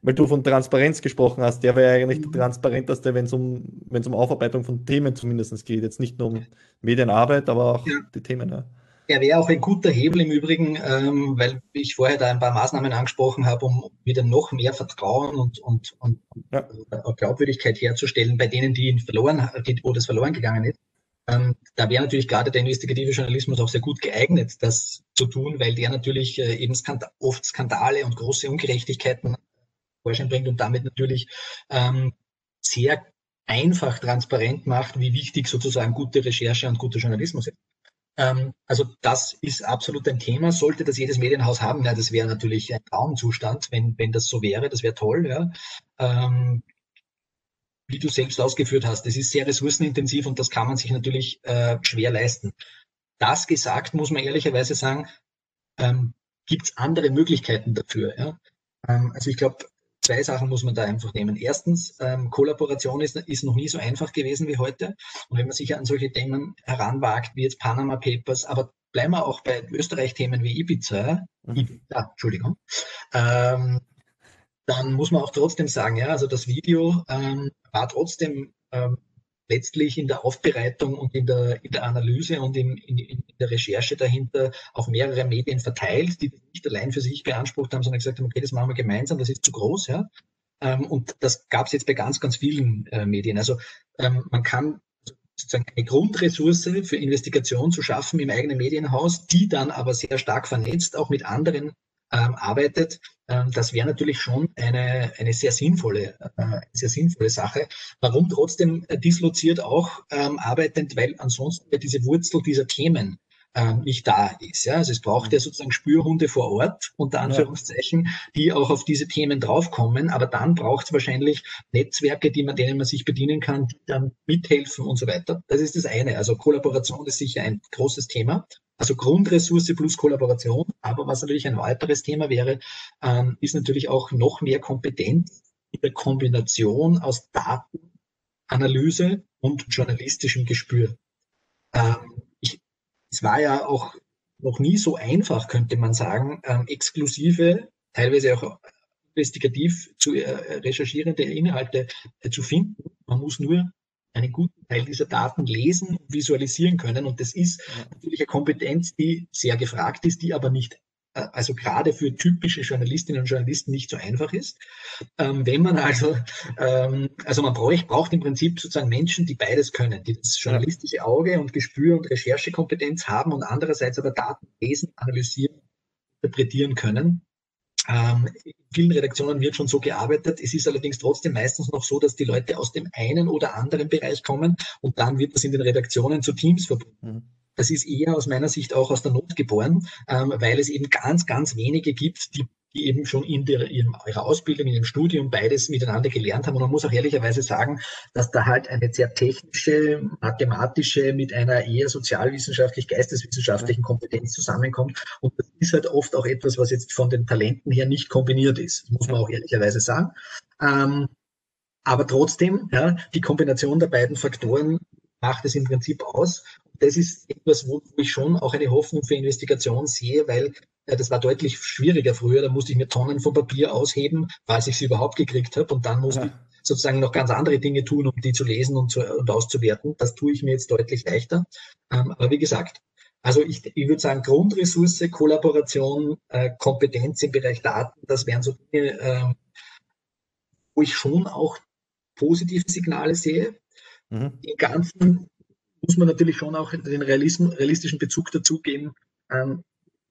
S1: weil du von Transparenz gesprochen hast, der wäre ja eigentlich der mhm. transparenteste, wenn es um, um Aufarbeitung von Themen zumindest geht. Jetzt nicht nur um Medienarbeit, aber auch ja. die Themen. Ja.
S2: Er wäre auch ein guter Hebel im Übrigen, ähm, weil ich vorher da ein paar Maßnahmen angesprochen habe, um wieder noch mehr Vertrauen und, und, und ja. Glaubwürdigkeit herzustellen bei denen, die ihn verloren, die, wo das verloren gegangen ist. Ähm, da wäre natürlich gerade der investigative Journalismus auch sehr gut geeignet, das zu tun, weil der natürlich äh, eben Skandal, oft Skandale und große Ungerechtigkeiten Vorschein bringt und damit natürlich ähm, sehr einfach transparent macht, wie wichtig sozusagen gute Recherche und guter Journalismus ist. Ähm, also das ist absolut ein Thema. Sollte das jedes Medienhaus haben, ja, das wäre natürlich ein Traumzustand, wenn, wenn das so wäre. Das wäre toll. Ja. Ähm, wie du selbst ausgeführt hast, das ist sehr ressourcenintensiv und das kann man sich natürlich äh, schwer leisten. Das gesagt, muss man ehrlicherweise sagen, ähm, gibt es andere Möglichkeiten dafür. Ja? Ähm, also ich glaube, zwei Sachen muss man da einfach nehmen. Erstens, ähm, Kollaboration ist, ist noch nie so einfach gewesen wie heute. Und wenn man sich an solche Themen heranwagt, wie jetzt Panama Papers, aber bleiben wir auch bei Österreich-Themen wie Ibiza, mhm. Ibiza Entschuldigung, ähm, dann muss man auch trotzdem sagen, ja, also das Video ähm, war trotzdem ähm, letztlich in der Aufbereitung und in der, in der Analyse und in, in, in, der Recherche dahinter auf mehrere Medien verteilt, die nicht allein für sich beansprucht haben, sondern gesagt haben, okay, das machen wir gemeinsam, das ist zu groß. Ja? Ähm, und das gab es jetzt bei ganz, ganz vielen äh, Medien. Also ähm, man kann sozusagen eine Grundressource für Investigation zu schaffen im eigenen Medienhaus, die dann aber sehr stark vernetzt auch mit anderen ähm, arbeitet, ähm, das wäre natürlich schon eine, eine sehr sinnvolle, äh, sehr sinnvolle Sache. Warum trotzdem äh, disloziert auch ähm, arbeitend, weil ansonsten ja diese Wurzel dieser Themen ähm, nicht da ist. Ja? Also es braucht ja sozusagen Spürhunde vor Ort, unter Anführungszeichen, die auch auf diese Themen draufkommen. Aber dann braucht es wahrscheinlich Netzwerke, die man, denen man sich bedienen kann, die dann mithelfen und so weiter. Das ist das eine. Also Kollaboration ist sicher ein großes Thema. Also Grundressource plus Kollaboration. Aber was natürlich ein weiteres Thema wäre, ähm, ist natürlich auch noch mehr Kompetenz in der Kombination aus Datenanalyse und journalistischem Gespür. Ähm, es war ja auch noch nie so einfach, könnte man sagen, ähm, exklusive, teilweise auch investigativ zu äh, recherchierende Inhalte äh, zu finden. Man muss nur einen guten Teil dieser Daten lesen und visualisieren können. Und das ist natürlich eine Kompetenz, die sehr gefragt ist, die aber nicht, äh, also gerade für typische Journalistinnen und Journalisten nicht so einfach ist. Ähm, wenn man also, ähm, also man braucht, braucht im Prinzip sozusagen Menschen, die beides können, die das journalistische Auge und Gespür und Recherchekompetenz haben und andererseits aber Daten lesen, analysieren, interpretieren können. Ähm, in vielen Redaktionen wird schon so gearbeitet. Es ist allerdings trotzdem meistens noch so, dass die Leute aus dem einen oder anderen Bereich kommen und dann wird das in den Redaktionen zu Teams verbunden. Mhm. Das ist eher aus meiner Sicht auch aus der Not geboren, ähm, weil es eben ganz, ganz wenige gibt, die die eben schon in der, in ihrer Ausbildung, in ihrem Studium beides miteinander gelernt haben. Und man muss auch ehrlicherweise sagen, dass da halt eine sehr technische, mathematische mit einer eher sozialwissenschaftlich, geisteswissenschaftlichen Kompetenz zusammenkommt. Und das ist halt oft auch etwas, was jetzt von den Talenten her nicht kombiniert ist, muss man auch ehrlicherweise sagen. Ähm, aber trotzdem, ja, die Kombination der beiden Faktoren macht es im Prinzip aus. Das ist etwas, wo ich schon auch eine Hoffnung für Investigation sehe, weil äh, das war deutlich schwieriger früher. Da musste ich mir Tonnen von Papier ausheben, falls ich sie überhaupt gekriegt habe. Und dann musste ja. ich sozusagen noch ganz andere Dinge tun, um die zu lesen und, zu, und auszuwerten. Das tue ich mir jetzt deutlich leichter. Ähm, aber wie gesagt, also ich, ich würde sagen, Grundressource, Kollaboration, äh, Kompetenz im Bereich Daten, das wären so Dinge, ähm, wo ich schon auch positive Signale sehe. Mhm. Im Ganzen muss man natürlich schon auch den realistischen Bezug dazugeben. Ähm,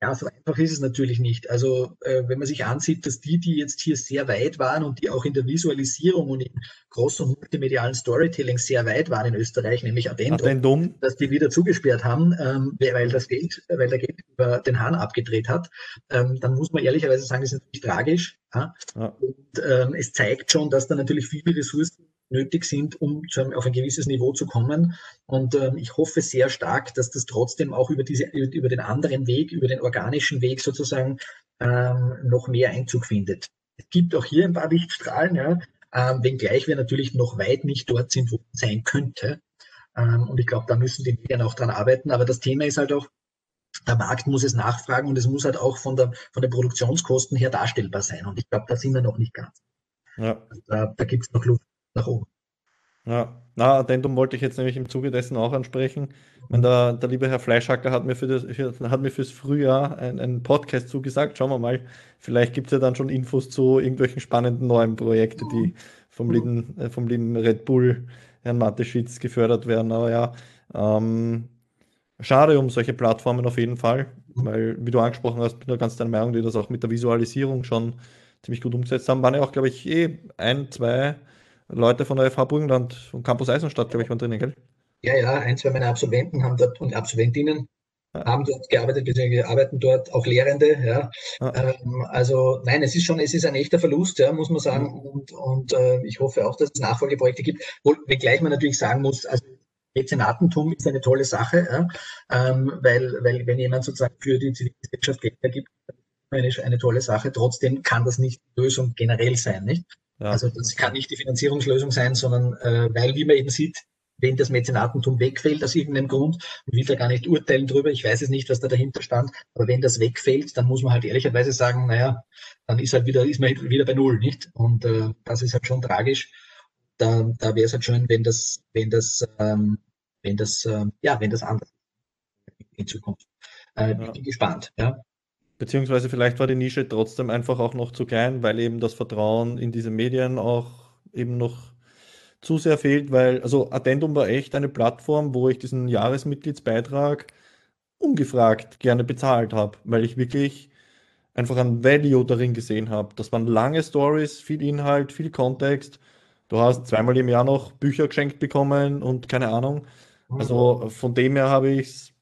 S2: ja, so einfach ist es natürlich nicht. Also äh, wenn man sich ansieht, dass die, die jetzt hier sehr weit waren und die auch in der Visualisierung und im großen multimedialen Storytelling sehr weit waren in Österreich, nämlich Addendum, Addendum. dass die wieder zugesperrt haben, ähm, weil das Geld, weil der Geld über den Hahn abgedreht hat, ähm, dann muss man ehrlicherweise sagen, das ist natürlich tragisch. Ja? Ja. Und ähm, es zeigt schon, dass da natürlich viele Ressourcen nötig sind, um einem, auf ein gewisses Niveau zu kommen. Und ähm, ich hoffe sehr stark, dass das trotzdem auch über, diese, über den anderen Weg, über den organischen Weg sozusagen ähm, noch mehr Einzug findet. Es gibt auch hier ein paar Lichtstrahlen, ja, ähm, wenngleich wir natürlich noch weit nicht dort sind, wo es sein könnte. Ähm, und ich glaube, da müssen die Medien auch dran arbeiten. Aber das Thema ist halt auch, der Markt muss es nachfragen und es muss halt auch von, der, von den Produktionskosten her darstellbar sein. Und ich glaube, da sind wir noch nicht ganz. Ja. Also da, da gibt es noch Luft nach oben.
S1: Ja, na, Addendum wollte ich jetzt nämlich im Zuge dessen auch ansprechen. Meine, der, der liebe Herr Fleischhacker hat mir, für das, hat mir fürs Frühjahr einen Podcast zugesagt. Schauen wir mal, vielleicht gibt es ja dann schon Infos zu irgendwelchen spannenden neuen Projekten, die vom lieben, äh, vom lieben Red Bull, Herrn Mateschitz, gefördert werden. Aber ja, ähm, schade um solche Plattformen auf jeden Fall, weil, wie du angesprochen hast, bin ich ganz deiner Meinung, die das auch mit der Visualisierung schon ziemlich gut umgesetzt haben. Waren ja auch, glaube ich, eh ein, zwei Leute von der FH Burgenland und Campus Eisenstadt, glaube ich, waren drinnen, gell?
S2: Ja, ja, ein, zwei meiner Absolventen haben dort und Absolventinnen ja. haben dort gearbeitet, beziehungsweise arbeiten dort, auch Lehrende, ja. ja. Ähm, also nein, es ist schon, es ist ein echter Verlust, ja, muss man sagen. Mhm. Und, und äh, ich hoffe auch, dass es Nachfolgeprojekte gibt. Wenngleich man natürlich sagen muss, also Mäzenatentum ist eine tolle Sache, ja, ähm, weil, weil wenn jemand sozusagen für die Zivilgesellschaft Gelder gibt, eine, eine tolle Sache. Trotzdem kann das nicht die Lösung generell sein, nicht? Ja. Also das kann nicht die Finanzierungslösung sein, sondern äh, weil, wie man eben sieht, wenn das Mäzenatentum wegfällt aus irgendeinem Grund, ich will da gar nicht urteilen drüber, ich weiß es nicht, was da dahinter stand, aber wenn das wegfällt, dann muss man halt ehrlicherweise sagen, naja, dann ist halt wieder, ist man halt wieder bei Null, nicht? Und äh, das ist halt schon tragisch. Da, da wäre es halt schön, wenn das, wenn das, ähm, wenn das, ähm, ja, wenn das anders in Zukunft. Äh, ja. Ich bin gespannt, ja.
S1: Beziehungsweise vielleicht war die Nische trotzdem einfach auch noch zu klein, weil eben das Vertrauen in diese Medien auch eben noch zu sehr fehlt, weil, also Addendum war echt eine Plattform, wo ich diesen Jahresmitgliedsbeitrag ungefragt gerne bezahlt habe, weil ich wirklich einfach ein Value darin gesehen habe. Das waren lange Stories, viel Inhalt, viel Kontext. Du hast zweimal im Jahr noch Bücher geschenkt bekommen und keine Ahnung. Also von dem her habe ich es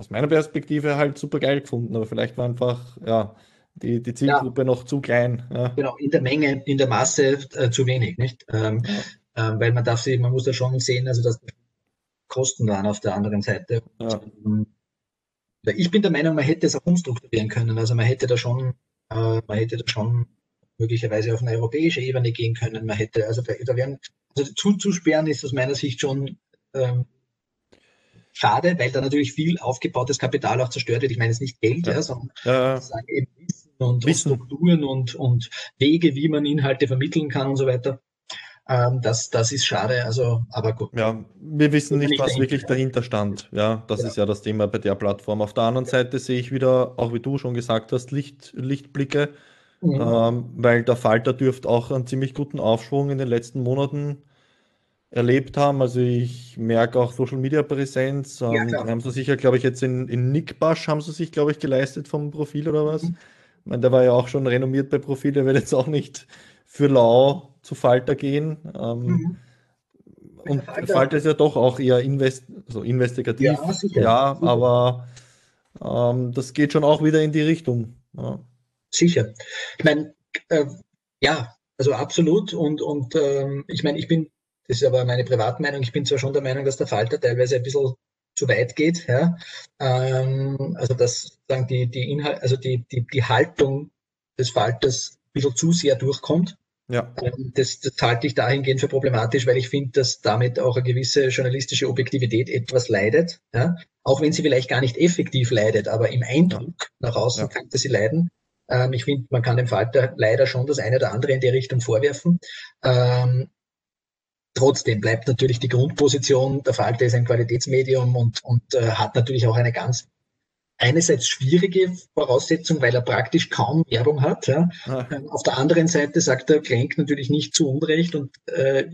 S1: aus meiner Perspektive halt super geil gefunden, aber vielleicht war einfach, ja, die, die Zielgruppe ja. noch zu klein. Ja.
S2: Genau, in der Menge, in der Masse äh, zu wenig, nicht? Ähm, ja. äh, weil man darf sie, man muss da schon sehen, also dass Kosten waren auf der anderen Seite. Ähm, ich bin der Meinung, man hätte es auch umstrukturieren können. Also man hätte da schon, äh, man hätte da schon möglicherweise auf eine europäische Ebene gehen können. Man hätte, also da, da wären, also zuzusperren ist aus meiner Sicht schon ähm, schade, weil da natürlich viel aufgebautes Kapital auch zerstört wird. Ich meine jetzt nicht Geld, ja. Ja, sondern ja. eben Wissen und, Wissen. und Strukturen und, und Wege, wie man Inhalte vermitteln kann und so weiter. Ähm, das, das ist schade, also, aber gut.
S1: Ja, wir wissen nicht, was dahinter. wirklich dahinter stand. Ja, das ja. ist ja das Thema bei der Plattform. Auf der anderen Seite sehe ich wieder, auch wie du schon gesagt hast, Licht, Lichtblicke, mhm. ähm, weil der Falter dürfte auch einen ziemlich guten Aufschwung in den letzten Monaten erlebt haben. Also ich merke auch Social Media Präsenz. Ähm, ja, haben sie sicher, glaube ich, jetzt in, in Nickbash haben sie sich, glaube ich, geleistet vom Profil oder was. Mhm. Ich meine, der war ja auch schon renommiert bei Profil, der wird jetzt auch nicht für lau zu Falter gehen. Ähm, mhm. Und Falter, Falter, ist ja doch auch eher invest also investigativ. Ja, sicher, ja sicher. aber ähm, das geht schon auch wieder in die Richtung. Ja.
S2: Sicher. Ich meine, äh, ja, also absolut. Und, und ähm, ich meine, ich bin das ist aber meine Privatmeinung. Ich bin zwar schon der Meinung, dass der Falter teilweise ein bisschen zu weit geht. Ja? Ähm, also dass sagen die, die Inhalt, also die, die, die Haltung des Falters ein bisschen zu sehr durchkommt. Ja. Ähm, das, das halte ich dahingehend für problematisch, weil ich finde, dass damit auch eine gewisse journalistische Objektivität etwas leidet. Ja? Auch wenn sie vielleicht gar nicht effektiv leidet, aber im Eindruck nach außen ja. könnte sie leiden. Ähm, ich finde, man kann dem Falter leider schon das eine oder andere in die Richtung vorwerfen. Ähm, Trotzdem bleibt natürlich die Grundposition, der Falter ist ein Qualitätsmedium und, und äh, hat natürlich auch eine ganz einerseits schwierige Voraussetzung, weil er praktisch kaum Werbung hat. Ja. Ah. Ähm, auf der anderen Seite sagt der Klenk natürlich nicht zu Unrecht und äh,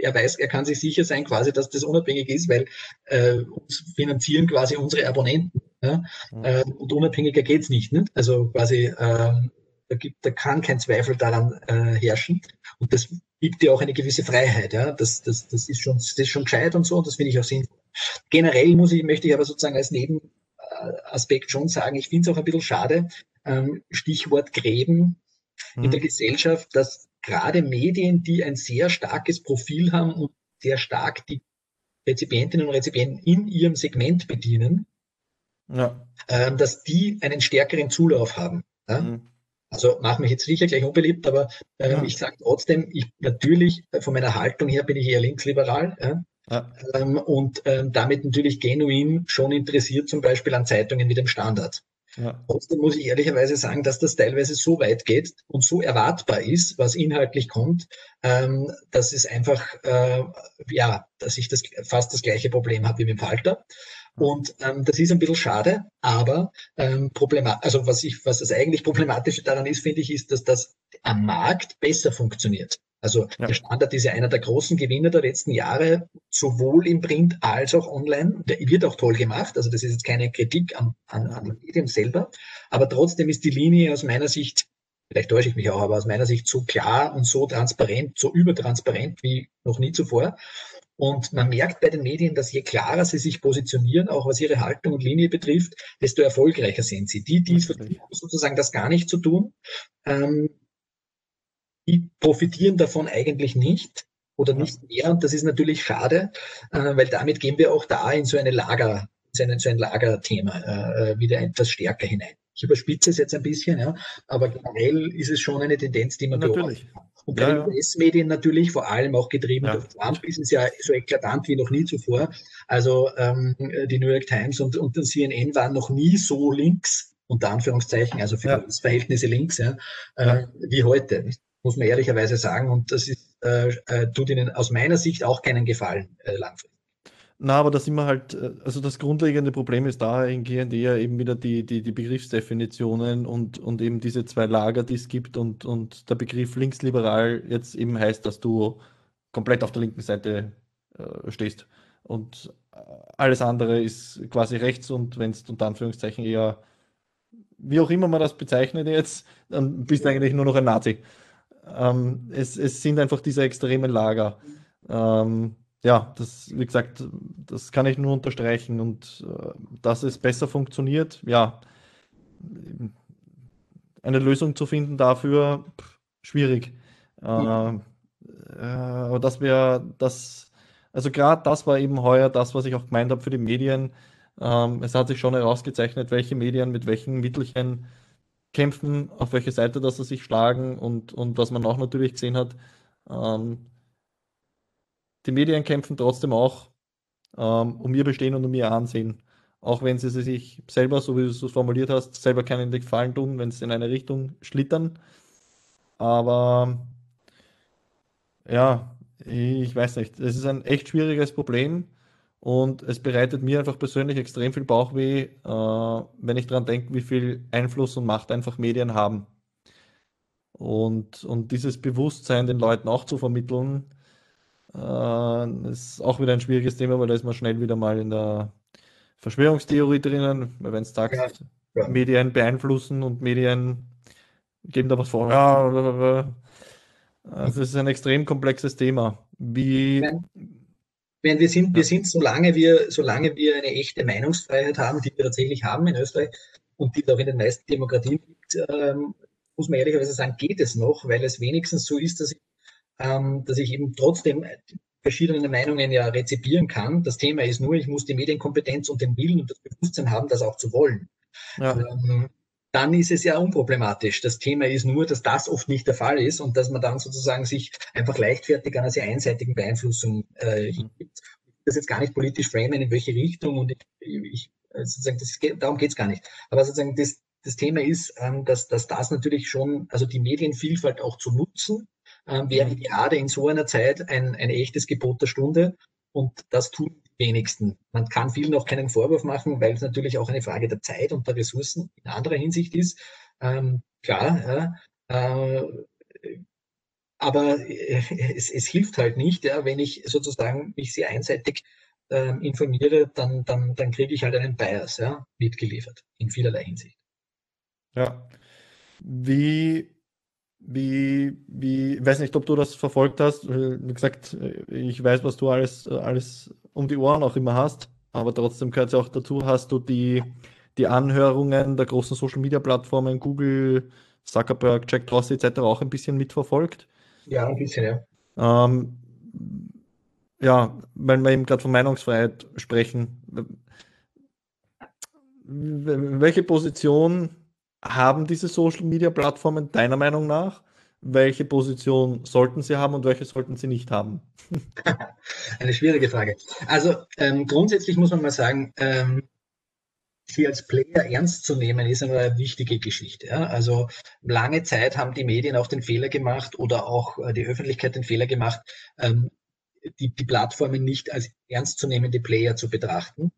S2: er weiß, er kann sich sicher sein quasi, dass das unabhängig ist, weil äh, uns finanzieren quasi unsere Abonnenten. Ja. Mhm. Äh, und unabhängiger geht's nicht. Ne? Also quasi ähm, da, gibt, da kann kein Zweifel daran äh, herrschen. Und das gibt dir auch eine gewisse Freiheit. Ja? Das, das, das, ist schon, das ist schon gescheit und so, und das finde ich auch sinnvoll. Generell muss ich, möchte ich aber sozusagen als Nebenaspekt schon sagen, ich finde es auch ein bisschen schade, ähm, Stichwort Gräben mhm. in der mhm. Gesellschaft, dass gerade Medien, die ein sehr starkes Profil haben und sehr stark die Rezipientinnen und Rezipienten in ihrem Segment bedienen, ja. ähm, dass die einen stärkeren Zulauf haben. Ja? Mhm. Also mache mich jetzt sicher gleich unbeliebt, aber äh, ja. ich sage trotzdem, ich natürlich äh, von meiner Haltung her bin ich eher linksliberal. Ja? Ja. Ähm, und ähm, damit natürlich genuin schon interessiert, zum Beispiel an Zeitungen wie dem Standard. Ja. Trotzdem muss ich ehrlicherweise sagen, dass das teilweise so weit geht und so erwartbar ist, was inhaltlich kommt, ähm, dass es einfach, äh, ja, dass ich das fast das gleiche Problem habe wie mit dem Falter. Und ähm, das ist ein bisschen schade, aber ähm, problematisch, also was ich, was das eigentlich Problematische daran ist, finde ich, ist, dass das am Markt besser funktioniert. Also ja. der Standard ist ja einer der großen Gewinner der letzten Jahre, sowohl im Print als auch online. Der wird auch toll gemacht. Also das ist jetzt keine Kritik an, an, an den Medien selber. Aber trotzdem ist die Linie aus meiner Sicht, vielleicht täusche ich mich auch, aber aus meiner Sicht so klar und so transparent, so übertransparent wie noch nie zuvor. Und man merkt bei den Medien, dass je klarer sie sich positionieren, auch was ihre Haltung und Linie betrifft, desto erfolgreicher sind sie. Die, die versuchen sozusagen das gar nicht zu tun, ähm, die profitieren davon eigentlich nicht oder nicht mehr. Und das ist natürlich schade, äh, weil damit gehen wir auch da in so eine Lager, so ein, so ein Lagerthema äh, wieder etwas stärker hinein. Ich überspitze es jetzt ein bisschen, ja, aber generell ist es schon eine Tendenz, die man
S1: natürlich.
S2: Und bei ja, den US-Medien natürlich, vor allem auch getrieben ja. durch Trump, ist es ja so eklatant wie noch nie zuvor. Also ähm, die New York Times und, und der CNN waren noch nie so links, unter Anführungszeichen, also für ja. Verhältnisse links, ja, äh, wie heute, muss man ehrlicherweise sagen. Und das ist, äh, äh, tut ihnen aus meiner Sicht auch keinen Gefallen äh, langfristig.
S1: Na, aber da sind wir halt, äh, also das grundlegende Problem ist dahingehend eher eben wieder die, die, die Begriffsdefinitionen und, und eben diese zwei Lager, die es gibt und, und der Begriff linksliberal jetzt eben heißt, dass du komplett auf der linken Seite äh, stehst. Und äh, alles andere ist quasi rechts und wenn es unter Anführungszeichen eher, wie auch immer man das bezeichnet jetzt, dann bist du eigentlich nur noch ein Nazi. Ähm, es, es sind einfach diese extremen Lager. Ähm, ja, das, wie gesagt, das kann ich nur unterstreichen und äh, dass es besser funktioniert, ja, eine Lösung zu finden dafür, pff, schwierig. Mhm. Äh, aber das wäre das, also gerade das war eben heuer das, was ich auch gemeint habe für die Medien. Ähm, es hat sich schon herausgezeichnet, welche Medien mit welchen Mittelchen kämpfen, auf welche Seite dass sie sich schlagen und, und was man auch natürlich gesehen hat, ähm, die Medien kämpfen trotzdem auch ähm, um ihr Bestehen und um ihr Ansehen. Auch wenn sie sich selber, so wie du es formuliert hast, selber keinen Gefallen tun, wenn sie in eine Richtung schlittern. Aber ja, ich weiß nicht. Es ist ein echt schwieriges Problem und es bereitet mir einfach persönlich extrem viel Bauchweh, äh, wenn ich daran denke, wie viel Einfluss und Macht einfach Medien haben. Und, und dieses Bewusstsein den Leuten auch zu vermitteln, äh, ist auch wieder ein schwieriges Thema, weil da ist man schnell wieder mal in der Verschwörungstheorie drinnen, wenn es sagt, ja, ja. Medien beeinflussen und Medien geben da was vor. Ja, also es ist ein extrem komplexes Thema. Wie.
S2: Wenn wir sind, wir sind, solange wir, solange wir eine echte Meinungsfreiheit haben, die wir tatsächlich haben in Österreich und die es auch in den meisten Demokratien gibt, ähm, muss man ehrlicherweise sagen, geht es noch, weil es wenigstens so ist, dass ich ähm, dass ich eben trotzdem verschiedene Meinungen ja rezipieren kann. Das Thema ist nur, ich muss die Medienkompetenz und den Willen und das Bewusstsein haben, das auch zu wollen. Ja. Ähm, dann ist es ja unproblematisch. Das Thema ist nur, dass das oft nicht der Fall ist und dass man dann sozusagen sich einfach leichtfertig einer sehr einseitigen Beeinflussung äh, hingibt. Das jetzt gar nicht politisch framen, in welche Richtung und ich, ich äh, sozusagen, das geht, darum geht es gar nicht. Aber sozusagen das, das Thema ist, ähm, dass, dass das natürlich schon, also die Medienvielfalt auch zu nutzen, ähm, wäre mhm. gerade in so einer Zeit ein, ein echtes Gebot der Stunde. Und das tun die wenigsten. Man kann vielen noch keinen Vorwurf machen, weil es natürlich auch eine Frage der Zeit und der Ressourcen in anderer Hinsicht ist. Ähm, klar, ja, äh, aber äh, es, es, hilft halt nicht, ja, wenn ich sozusagen mich sehr einseitig äh, informiere, dann, dann, dann kriege ich halt einen Bias ja, mitgeliefert in vielerlei Hinsicht.
S1: Ja. Wie wie, wie, ich weiß nicht, ob du das verfolgt hast. Wie gesagt, ich weiß, was du alles, alles um die Ohren auch immer hast, aber trotzdem gehört es auch dazu. Hast du die, die Anhörungen der großen Social Media Plattformen, Google, Zuckerberg, Jack Dorsey etc. auch ein bisschen mitverfolgt?
S2: Ja, ein bisschen, ja.
S1: Ähm, ja, weil wir eben gerade von Meinungsfreiheit sprechen. Welche Position haben diese Social Media Plattformen deiner Meinung nach? Welche Position sollten sie haben und welche sollten sie nicht haben? *laughs*
S2: Eine schwierige Frage. Also ähm, grundsätzlich muss man mal sagen, ähm, sie als Player ernst zu nehmen, ist eine wichtige Geschichte. Ja? Also lange Zeit haben die Medien auch den Fehler gemacht oder auch äh, die Öffentlichkeit den Fehler gemacht, ähm, die, die Plattformen nicht als ernstzunehmende Player zu betrachten.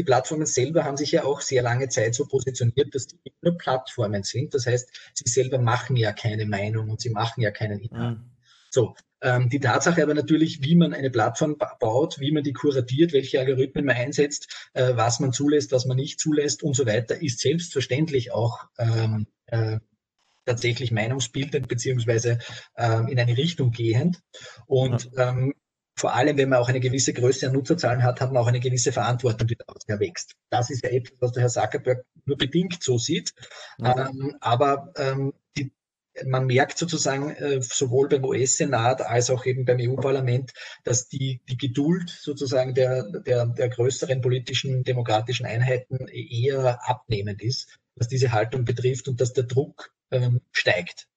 S2: Die Plattformen selber haben sich ja auch sehr lange Zeit so positioniert, dass die nur Plattformen sind. Das heißt, sie selber machen ja keine Meinung und sie machen ja keinen Inhalt. Mhm. So, ähm, die Tatsache aber natürlich, wie man eine Plattform baut, wie man die kuratiert, welche Algorithmen man einsetzt, äh, was man zulässt, was man nicht zulässt und so weiter, ist selbstverständlich auch ähm, äh, tatsächlich meinungsbildend beziehungsweise ähm, in eine Richtung gehend. Und ja. ähm, vor allem, wenn man auch eine gewisse Größe an Nutzerzahlen hat, hat man auch eine gewisse Verantwortung, die daraus erwächst. Das ist ja etwas, was der Herr Zuckerberg nur bedingt so sieht. Ja. Ähm, aber ähm, die, man merkt sozusagen äh, sowohl beim US-Senat als auch eben beim EU-Parlament, dass die, die Geduld sozusagen der, der, der größeren politischen demokratischen Einheiten eher abnehmend ist, was diese Haltung betrifft und dass der Druck ähm, steigt.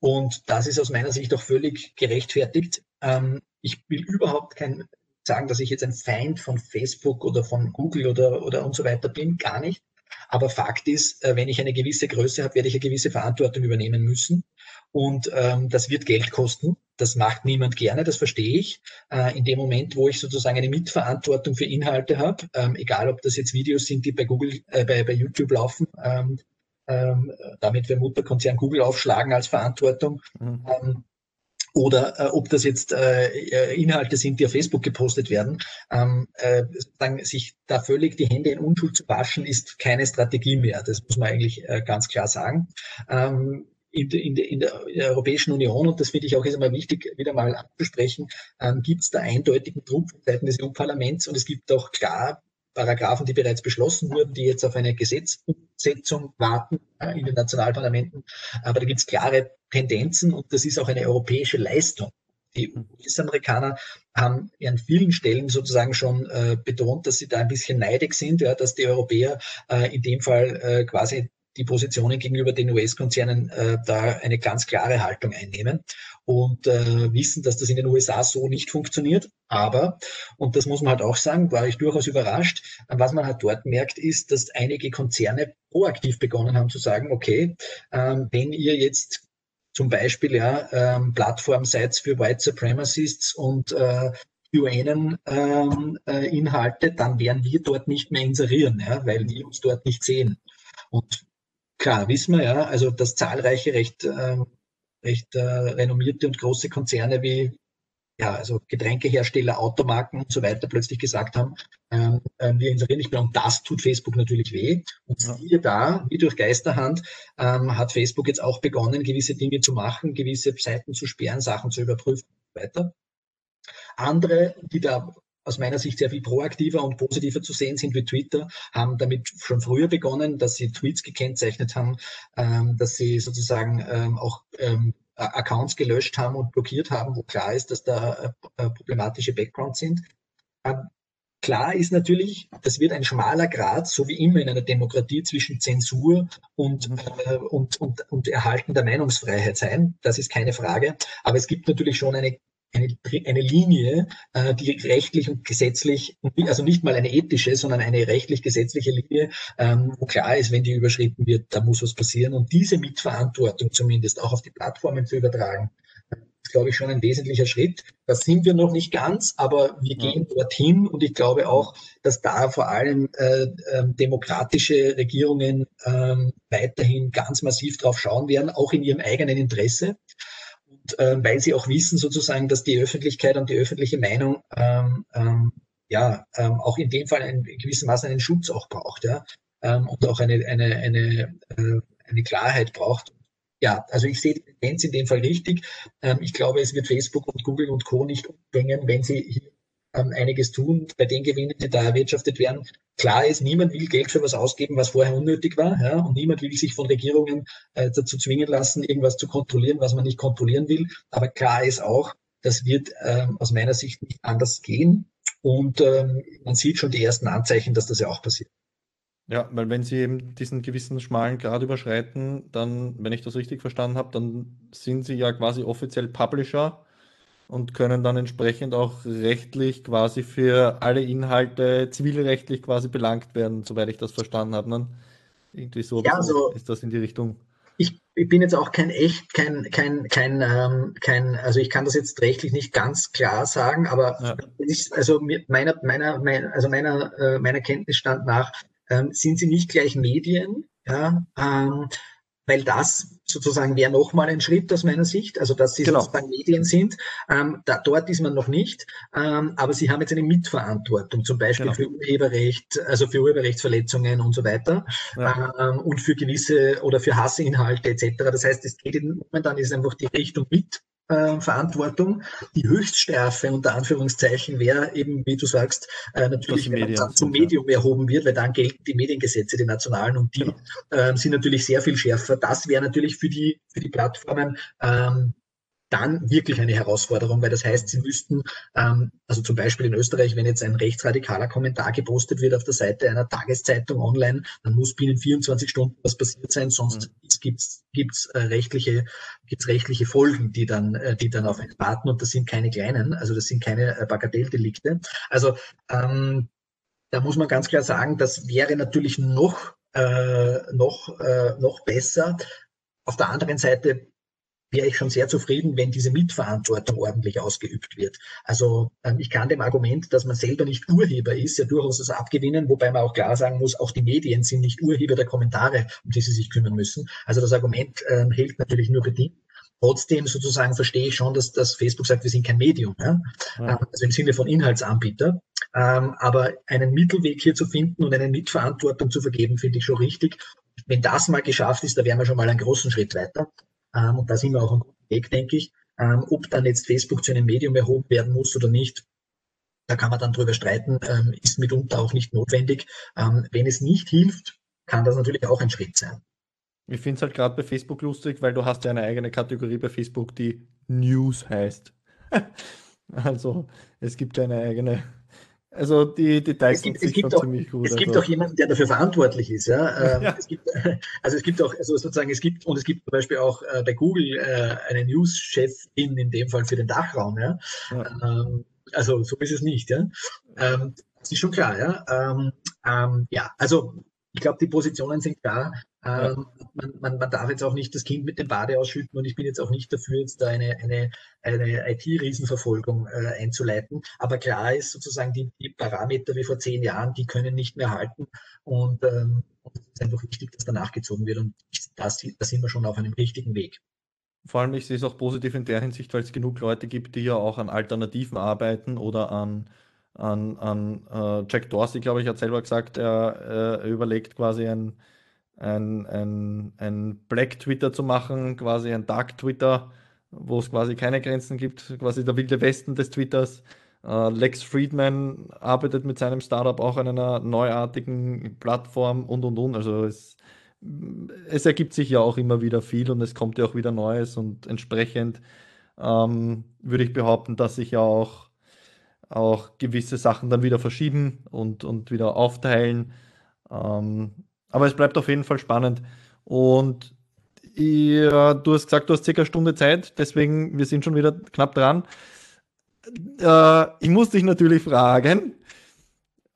S2: Und das ist aus meiner Sicht auch völlig gerechtfertigt. Ähm, ich will überhaupt kein sagen, dass ich jetzt ein Feind von Facebook oder von Google oder, oder und so weiter bin, gar nicht. Aber Fakt ist, äh, wenn ich eine gewisse Größe habe, werde ich eine gewisse Verantwortung übernehmen müssen. Und ähm, das wird Geld kosten. Das macht niemand gerne, das verstehe ich. Äh, in dem Moment, wo ich sozusagen eine Mitverantwortung für Inhalte habe, ähm, egal ob das jetzt Videos sind, die bei Google, äh, bei, bei YouTube laufen, ähm, ähm, damit wir Mutterkonzern Google aufschlagen als Verantwortung. Mhm. Ähm, oder äh, ob das jetzt äh, äh, Inhalte sind, die auf Facebook gepostet werden, ähm, äh, sich da völlig die Hände in Unschuld zu waschen, ist keine Strategie mehr. Das muss man eigentlich äh, ganz klar sagen. Ähm, in, in, in, der, Europäischen Union, und das finde ich auch jetzt einmal wichtig, wieder mal anzusprechen, ähm, gibt es da eindeutigen Druck seitens des EU-Parlaments und es gibt auch klar Paragraphen, die bereits beschlossen wurden, die jetzt auf eine Gesetzumsetzung warten äh, in den Nationalparlamenten. Aber da gibt es klare Tendenzen und das ist auch eine europäische Leistung. Die US-Amerikaner haben an vielen Stellen sozusagen schon äh, betont, dass sie da ein bisschen neidig sind, ja, dass die Europäer äh, in dem Fall äh, quasi die Positionen gegenüber den US-Konzernen äh, da eine ganz klare Haltung einnehmen und äh, wissen, dass das in den USA so nicht funktioniert. Aber, und das muss man halt auch sagen, war ich durchaus überrascht, was man halt dort merkt, ist, dass einige Konzerne proaktiv begonnen haben zu sagen, okay, ähm, wenn ihr jetzt zum Beispiel ja ähm, Plattform seid für White Supremacists und äh, UN ähm, äh, dann werden wir dort nicht mehr inserieren, ja, weil die uns dort nicht sehen. Und klar, wissen wir ja, also dass zahlreiche recht, äh, recht äh, renommierte und große Konzerne wie ja, also Getränkehersteller, Automarken und so weiter plötzlich gesagt haben, ähm, äh, wir inserieren nicht mehr. Und das tut Facebook natürlich weh. Und siehe da, wie durch Geisterhand, ähm, hat Facebook jetzt auch begonnen, gewisse Dinge zu machen, gewisse Seiten zu sperren, Sachen zu überprüfen und so weiter. Andere, die da aus meiner Sicht sehr viel proaktiver und positiver zu sehen sind wie Twitter, haben damit schon früher begonnen, dass sie Tweets gekennzeichnet haben, ähm, dass sie sozusagen ähm, auch ähm, Accounts gelöscht haben und blockiert haben, wo klar ist, dass da äh, problematische Backgrounds sind. Ähm, klar ist natürlich, das wird ein schmaler Grad, so wie immer in einer Demokratie, zwischen Zensur und, mhm. äh, und, und, und Erhalten der Meinungsfreiheit sein. Das ist keine Frage. Aber es gibt natürlich schon eine eine, eine Linie, äh, die rechtlich und gesetzlich, also nicht mal eine ethische, sondern eine rechtlich-gesetzliche Linie, ähm, wo klar ist, wenn die überschritten wird, da muss was passieren. Und diese Mitverantwortung zumindest auch auf die Plattformen zu übertragen, ist, glaube ich, schon ein wesentlicher Schritt. Das sind wir noch nicht ganz, aber wir ja. gehen dorthin und ich glaube auch, dass da vor allem äh, äh, demokratische Regierungen äh, weiterhin ganz massiv drauf schauen werden, auch in ihrem eigenen Interesse äh, weil sie auch wissen sozusagen, dass die Öffentlichkeit und die öffentliche Meinung ähm, ähm, ja ähm, auch in dem Fall in gewissem Maße einen Schutz auch braucht, ja, ähm, und auch eine, eine, eine, äh, eine Klarheit braucht. Ja, also ich sehe die Tendenz in dem Fall richtig. Ähm, ich glaube, es wird Facebook und Google und Co. nicht umbringen, wenn sie hier ähm, einiges tun bei den Gewinnen, die da erwirtschaftet werden. Klar ist, niemand will Geld für was ausgeben, was vorher unnötig war, ja, und niemand will sich von Regierungen äh, dazu zwingen lassen, irgendwas zu kontrollieren, was man nicht kontrollieren will. Aber klar ist auch, das wird ähm, aus meiner Sicht nicht anders gehen. Und ähm, man sieht schon die ersten Anzeichen, dass das ja auch passiert.
S1: Ja, weil wenn Sie eben diesen gewissen schmalen Grad überschreiten, dann, wenn ich das richtig verstanden habe, dann sind Sie ja quasi offiziell Publisher und können dann entsprechend auch rechtlich quasi für alle Inhalte zivilrechtlich quasi belangt werden, soweit ich das verstanden habe. Ne? Irgendwie so
S2: ja, also,
S1: ist das in die Richtung.
S2: Ich, ich, bin jetzt auch kein echt, kein, kein, kein, ähm, kein, also ich kann das jetzt rechtlich nicht ganz klar sagen, aber ja. ich, also meiner, meiner, mein, also meiner, äh, meiner Kenntnisstand nach ähm, sind sie nicht gleich Medien, ja, ähm, weil das sozusagen wäre nochmal ein Schritt aus meiner Sicht, also dass sie genau. sozusagen Medien sind. Ähm, da, dort ist man noch nicht, ähm, aber sie haben jetzt eine Mitverantwortung, zum Beispiel genau. für Urheberrecht, also für Urheberrechtsverletzungen und so weiter ja. ähm, und für gewisse oder für Hassinhalte etc. Das heißt, es geht in, momentan ist einfach die Richtung mit äh, Verantwortung. Die Höchststrafe unter Anführungszeichen wäre eben, wie du sagst, äh, natürlich, wenn dann zum Medium erhoben wird, weil dann gelten die Mediengesetze, die nationalen, und die genau. äh, sind natürlich sehr viel schärfer. Das wäre natürlich für die, für die Plattformen ähm, dann wirklich eine Herausforderung, weil das heißt, sie müssten, ähm, also zum Beispiel in Österreich, wenn jetzt ein rechtsradikaler Kommentar gepostet wird auf der Seite einer Tageszeitung online, dann muss binnen 24 Stunden was passiert sein, sonst mhm. gibt's gibt's äh, rechtliche gibt's rechtliche Folgen, die dann äh, die dann auf einen warten und das sind keine kleinen, also das sind keine äh, Bagatelldelikte. Also ähm, da muss man ganz klar sagen, das wäre natürlich noch äh, noch äh, noch besser. Auf der anderen Seite wäre ich schon sehr zufrieden, wenn diese Mitverantwortung ordentlich ausgeübt wird. Also ähm, ich kann dem Argument, dass man selber nicht Urheber ist, ja durchaus das abgewinnen, wobei man auch klar sagen muss, auch die Medien sind nicht Urheber der Kommentare, um die sie sich kümmern müssen. Also das Argument ähm, hält natürlich nur bedingt. Trotzdem sozusagen verstehe ich schon, dass, dass Facebook sagt, wir sind kein Medium, ja? ja. Ähm, also im Sinne von Inhaltsanbieter. Ähm, aber einen Mittelweg hier zu finden und eine Mitverantwortung zu vergeben, finde ich schon richtig. Wenn das mal geschafft ist, da wären wir schon mal einen großen Schritt weiter. Ähm, und da sind wir auch einen guten Weg, denke ich. Ähm, ob dann jetzt Facebook zu einem Medium erhoben werden muss oder nicht, da kann man dann drüber streiten, ähm, ist mitunter auch nicht notwendig. Ähm, wenn es nicht hilft, kann das natürlich auch ein Schritt sein.
S1: Ich finde es halt gerade bei Facebook lustig, weil du hast ja eine eigene Kategorie bei Facebook, die News heißt. *laughs* also es gibt eine eigene also die Details
S2: sind gibt schon auch, ziemlich gut. Es also. gibt auch jemanden, der dafür verantwortlich ist. Ja? *laughs* Ähm, ja. Es gibt, *laughs* also es gibt auch, also sozusagen, es gibt, und es gibt zum Beispiel auch äh, bei Google äh, eine News-Chefin in dem Fall für den Dachraum. Ja? ja. Ähm, also so ist es nicht. Ja? Ähm, das ist schon klar. Ja, ja also ich glaube, die Positionen sind klar. Ähm, man, man, man, darf jetzt auch nicht das Kind mit dem Bade ausschütten und ich bin jetzt auch nicht dafür, jetzt da eine, eine, eine IT-Riesenverfolgung äh, einzuleiten. Aber klar ist sozusagen, die, die, Parameter wie vor zehn Jahren, die können nicht mehr halten und ähm, es ist einfach wichtig, dass da nachgezogen wird und da, da sind wir schon auf einem richtigen Weg.
S1: Vor allem, ich sehe es auch positiv in der Hinsicht, weil es genug Leute gibt, die ja auch an Alternativen arbeiten oder an an, an äh, Jack Dorsey, glaube ich, hat selber gesagt, er, er überlegt quasi ein, ein, ein, ein Black Twitter zu machen, quasi ein Dark Twitter, wo es quasi keine Grenzen gibt, quasi der wilde Westen des Twitters. Uh, Lex Friedman arbeitet mit seinem Startup auch an einer neuartigen Plattform und und und. Also es, es ergibt sich ja auch immer wieder viel und es kommt ja auch wieder Neues und entsprechend ähm, würde ich behaupten, dass sich ja auch, auch gewisse Sachen dann wieder verschieben und, und wieder aufteilen. Ähm, aber es bleibt auf jeden Fall spannend. Und ja, du hast gesagt, du hast circa eine Stunde Zeit, deswegen wir sind schon wieder knapp dran. Äh, ich muss dich natürlich fragen,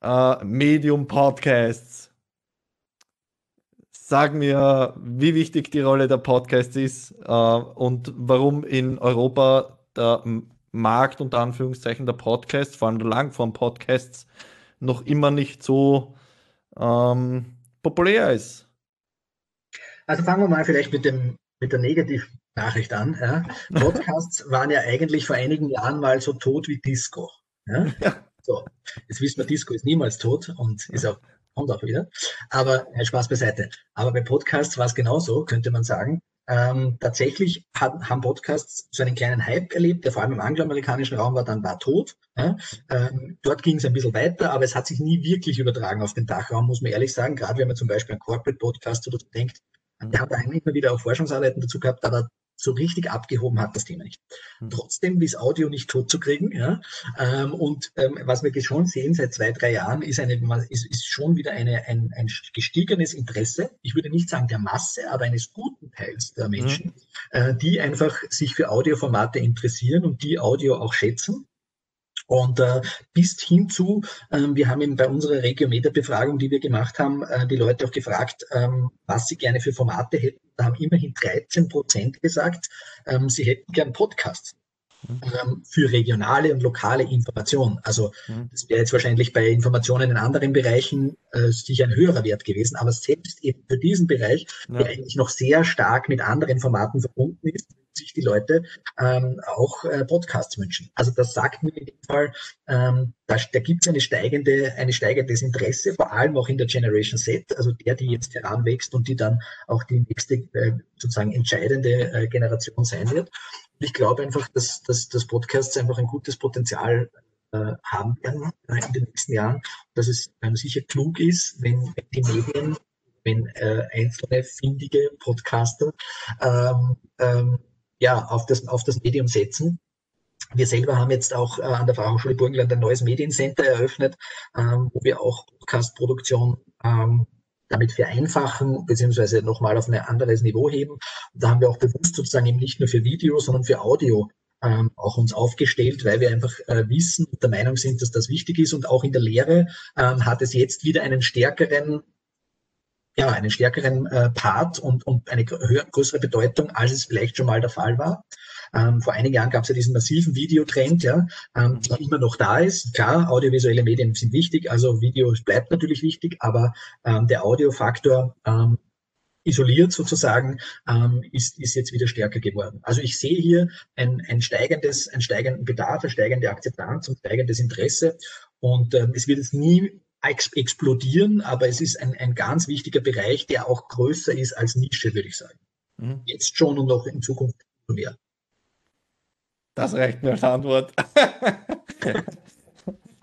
S1: äh, Medium Podcasts. Sag mir, wie wichtig die Rolle der Podcasts ist äh, und warum in Europa der Markt unter Anführungszeichen der Podcasts, vor allem der Langform-Podcasts, noch immer nicht so ähm, populär ist.
S2: Also fangen wir mal vielleicht mit, dem, mit der Negativnachricht an. Ja. *laughs* Podcasts waren ja eigentlich vor einigen Jahren mal so tot wie Disco. Ja? ja. So, jetzt wissen wir, Disco ist niemals tot und ist auch, kommt auch wieder. Aber äh, Spaß beiseite. Aber bei Podcasts war es genauso, könnte man sagen. Ähm, tatsächlich hat, haben Podcasts so einen kleinen Hype erlebt, der vor allem im angloamerikanischen Raum war, dann war tot. Ja? Ähm, dort ging es ein bisschen weiter, aber es hat sich nie wirklich übertragen auf den Dachraum, muss man ehrlich sagen. Gerade wenn man zum Beispiel an Corporate Podcast oder so denkt, der hat eigentlich immer wieder auch Forschungsarbeiten dazu gehabt, aber so richtig abgehoben hat das Thema nicht. Mhm. Trotzdem ist Audio nicht tot zu kriegen. Ja? Ähm, und ähm, was wir schon sehen seit zwei, drei Jahren, ist, eine, ist, ist schon wieder eine, ein, ein gestiegenes Interesse, ich würde nicht sagen der Masse, aber eines guten Teils der Menschen, mhm. äh, die einfach sich für Audioformate interessieren und die Audio auch schätzen und äh, bis hin zu, äh, wir haben eben bei unserer Regiometer-Befragung, die wir gemacht haben, äh, die Leute auch gefragt, ähm, was sie gerne für Formate hätten. Da haben immerhin 13 Prozent gesagt, ähm, sie hätten gern Podcasts mhm. ähm, für regionale und lokale Information. Also mhm. das wäre jetzt wahrscheinlich bei Informationen in anderen Bereichen äh, sicher ein höherer Wert gewesen, aber selbst eben für diesen Bereich, ja. der eigentlich noch sehr stark mit anderen Formaten verbunden ist, sich die Leute ähm, auch äh, Podcasts wünschen. Also das sagt mir in dem Fall, ähm, da, da gibt es eine steigende, ein steigendes Interesse, vor allem auch in der Generation Z, also der, die jetzt heranwächst und die dann auch die nächste äh, sozusagen entscheidende äh, Generation sein wird. Und ich glaube einfach, dass, dass, dass Podcasts einfach ein gutes Potenzial äh, haben werden äh, in den nächsten Jahren, dass es ähm, sicher klug ist, wenn, die Medien wenn äh, einzelne findige Podcaster ähm, ähm, ja, auf, das, auf das Medium setzen. Wir selber haben jetzt auch äh, an der Fachhochschule Burgenland ein neues Mediencenter eröffnet, ähm, wo wir auch Podcast-Produktion ähm, damit vereinfachen, beziehungsweise nochmal auf ein anderes Niveau heben. Da haben wir auch bewusst sozusagen eben nicht nur für Video, sondern für Audio ähm, auch uns aufgestellt, weil wir einfach äh, wissen und der Meinung sind, dass das wichtig ist. Und auch in der Lehre ähm, hat es jetzt wieder einen stärkeren ja, einen stärkeren äh, Part und, und eine größere Bedeutung, als es vielleicht schon mal der Fall war. Ähm, vor einigen Jahren gab es ja diesen massiven Videotrend, ja, ähm, der immer noch da ist. Klar, audiovisuelle Medien sind wichtig, also Video bleibt natürlich wichtig, aber ähm, der Audiofaktor ähm, isoliert sozusagen, ähm, ist, ist jetzt wieder stärker geworden. Also ich sehe hier ein, ein steigendes, einen steigenden Bedarf, eine steigende Akzeptanz und steigendes Interesse. Und ähm, es wird jetzt nie explodieren, aber es ist ein, ein ganz wichtiger Bereich, der auch größer ist als Nische, würde ich sagen. Mhm. Jetzt schon und auch in Zukunft mehr.
S1: Das reicht mir als Antwort. *laughs*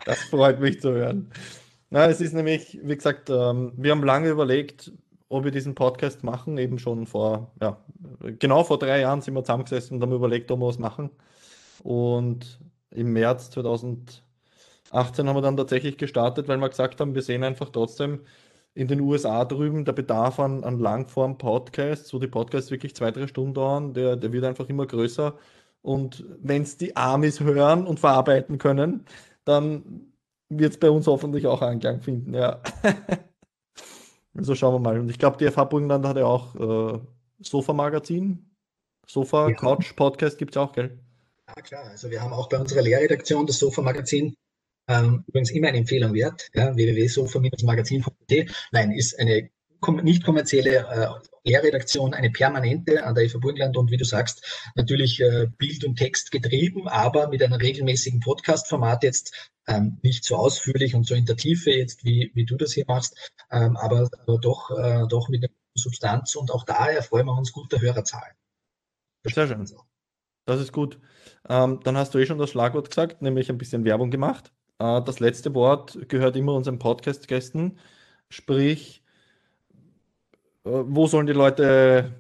S1: das freut mich zu hören. Na, es ist nämlich, wie gesagt, ähm, wir haben lange überlegt, ob wir diesen Podcast machen, eben schon vor, ja, genau vor drei Jahren sind wir zusammengesessen und haben überlegt, ob wir was machen. Und im März 2000 18 haben wir dann tatsächlich gestartet, weil wir gesagt haben, wir sehen einfach trotzdem in den USA drüben der Bedarf an, an Langform-Podcasts, wo die Podcasts wirklich zwei, drei Stunden dauern, der, der wird einfach immer größer. Und wenn es die Amis hören und verarbeiten können, dann wird es bei uns hoffentlich auch Anklang finden, ja. *laughs* also schauen wir mal. Und ich glaube, die FH Burgenland hat ja auch äh, Sofa-Magazin. Sofa-Couch-Podcast gibt es auch, gell?
S2: Ja, klar. Also wir haben auch bei unserer Lehrredaktion das Sofa-Magazin ähm, übrigens immer eine Empfehlung wert, ja, www.sofa-magazin.de. Nein, ist eine nicht kommerzielle äh, Lehrredaktion, eine permanente an der FA Burgenland und wie du sagst, natürlich äh, Bild und Text getrieben, aber mit einem regelmäßigen Podcast-Format jetzt ähm, nicht so ausführlich und so in der Tiefe jetzt, wie, wie du das hier machst, ähm, aber, aber doch, äh, doch mit einer Substanz und auch da erfreuen wir uns guter Hörerzahlen.
S1: Sehr schön. Das ist gut. Ähm, dann hast du eh schon das Schlagwort gesagt, nämlich ein bisschen Werbung gemacht. Äh, das letzte Wort gehört immer unseren Podcast-Gästen. Sprich, äh, wo sollen die Leute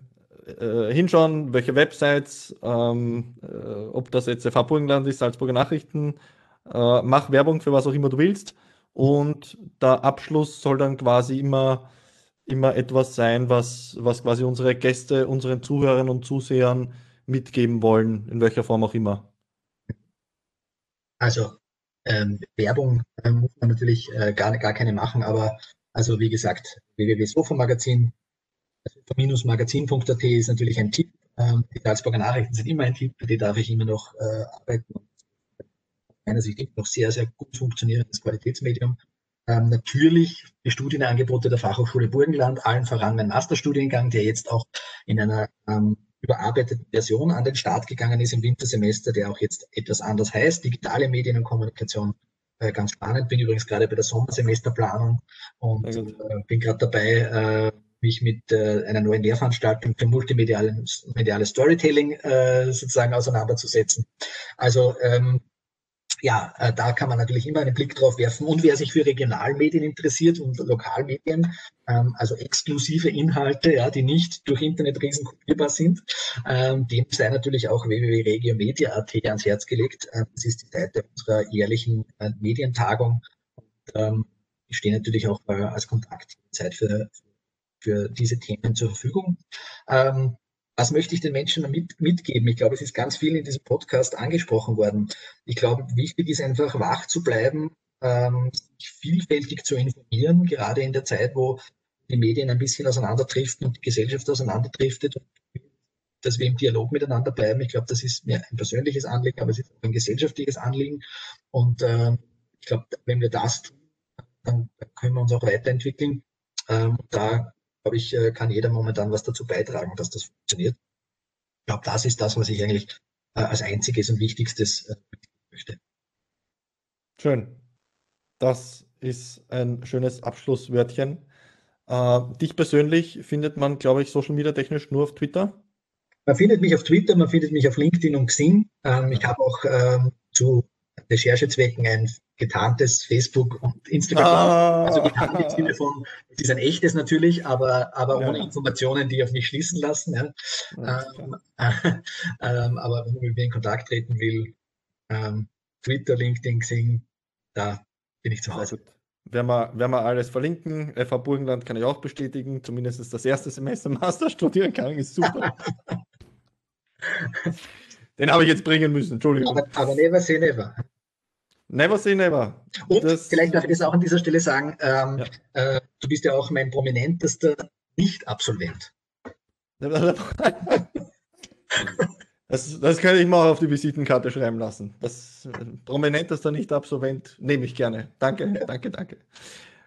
S1: äh, hinschauen, welche Websites, ähm, ob das jetzt FH Burgenland ist, Salzburger Nachrichten, mach Werbung für was auch immer du willst. Und der Abschluss soll dann quasi immer, immer etwas sein, was, was quasi unsere Gäste, unseren Zuhörern und Zusehern mitgeben wollen, in welcher Form auch immer.
S2: Also ähm, Werbung äh, muss man natürlich äh, gar, gar keine machen, aber also wie gesagt, www.sofa-magazin, sofa-magazin.at ist natürlich ein Tipp. Ähm, die Salzburger Nachrichten sind immer ein Tipp, bei die darf ich immer noch äh, arbeiten. Meiner Sicht noch sehr, sehr gut funktionierendes Qualitätsmedium. Ähm, natürlich die Studienangebote der Fachhochschule Burgenland, allen voran mein Masterstudiengang, der jetzt auch in einer ähm, überarbeiteten Version an den Start gegangen ist im Wintersemester, der auch jetzt etwas anders heißt, digitale Medien und Kommunikation. Äh, ganz spannend, bin übrigens gerade bei der Sommersemesterplanung und äh, bin gerade dabei, äh, mich mit einer neuen Lehrveranstaltung für multimediales mediales Storytelling sozusagen auseinanderzusetzen. Also ähm, ja, äh, da kann man natürlich immer einen Blick drauf werfen. Und wer sich für Regionalmedien interessiert und Lokalmedien, ähm, also exklusive Inhalte, ja, die nicht durch Internetriesen kopierbar sind, ähm, dem sei natürlich auch www.regiomedia.at ans Herz gelegt. Ähm, das ist die Seite unserer jährlichen äh, Medientagung. Und, ähm, ich stehe natürlich auch äh, als Kontaktzeit für, für diese Themen zur Verfügung. Ähm, was möchte ich den Menschen mit, mitgeben? Ich glaube, es ist ganz viel in diesem Podcast angesprochen worden. Ich glaube, wichtig ist einfach wach zu bleiben, ähm, sich vielfältig zu informieren, gerade in der Zeit, wo die Medien ein bisschen auseinanderdriften und die Gesellschaft auseinanderdriftet, dass wir im Dialog miteinander bleiben. Ich glaube, das ist mir ein persönliches Anliegen, aber es ist auch ein gesellschaftliches Anliegen. Und ähm, ich glaube, wenn wir das tun, dann können wir uns auch weiterentwickeln. Ähm, da glaube ich, äh, kann jeder momentan was dazu beitragen, dass das funktioniert. Ich glaube, das ist das, was ich eigentlich äh, als einziges und wichtigstes äh, möchte.
S1: Schön. Das ist ein schönes Abschlusswörtchen. Dich persönlich findet man, glaube ich, social media technisch nur auf Twitter?
S2: Man findet mich auf Twitter, man findet mich auf LinkedIn und Xing. Ähm, ich habe auch ähm, zu Recherchezwecken ein getarntes Facebook und Instagram. Ah. Also getarnt im Sinne von, es ist ein echtes natürlich, aber, aber ja. ohne Informationen, die auf mich schließen lassen. Ja. Ähm, *laughs* ähm, aber wenn man mit mir in Kontakt treten will, ähm, Twitter, LinkedIn, Xing, da bin ich zu Hause.
S1: Werden wir, werden wir alles verlinken. FH Burgenland kann ich auch bestätigen. Zumindest das erste Semester *laughs* Master studieren kann, ist super. *laughs* Den habe ich jetzt bringen müssen, Entschuldigung.
S2: Aber, aber never say never.
S1: Never say never.
S2: Und das, vielleicht darf ich das auch an dieser Stelle sagen, ähm, ja. äh, du bist ja auch mein prominentester Nicht-Absolvent. *laughs*
S1: Das, das kann ich mal auf die Visitenkarte schreiben lassen. Das prominentester Nicht-Absolvent nehme ich gerne. Danke, danke, danke.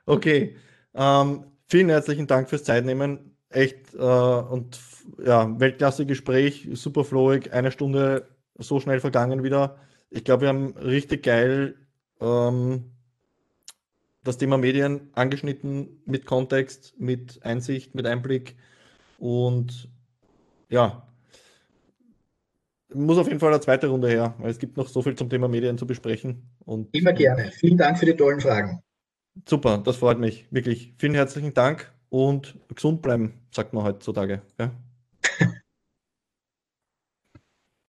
S1: Okay. Ähm, vielen herzlichen Dank fürs Zeitnehmen. Echt äh, und ja, Weltklasse Gespräch, super flowig, eine Stunde so schnell vergangen wieder ich glaube, wir haben richtig geil ähm, das Thema Medien angeschnitten mit Kontext, mit Einsicht, mit Einblick und ja, muss auf jeden Fall eine zweite Runde her, weil es gibt noch so viel zum Thema Medien zu besprechen. Und,
S2: Immer gerne. Vielen Dank für die tollen Fragen.
S1: Super, das freut mich. Wirklich. Vielen herzlichen Dank und gesund bleiben, sagt man heutzutage. Ja? *laughs*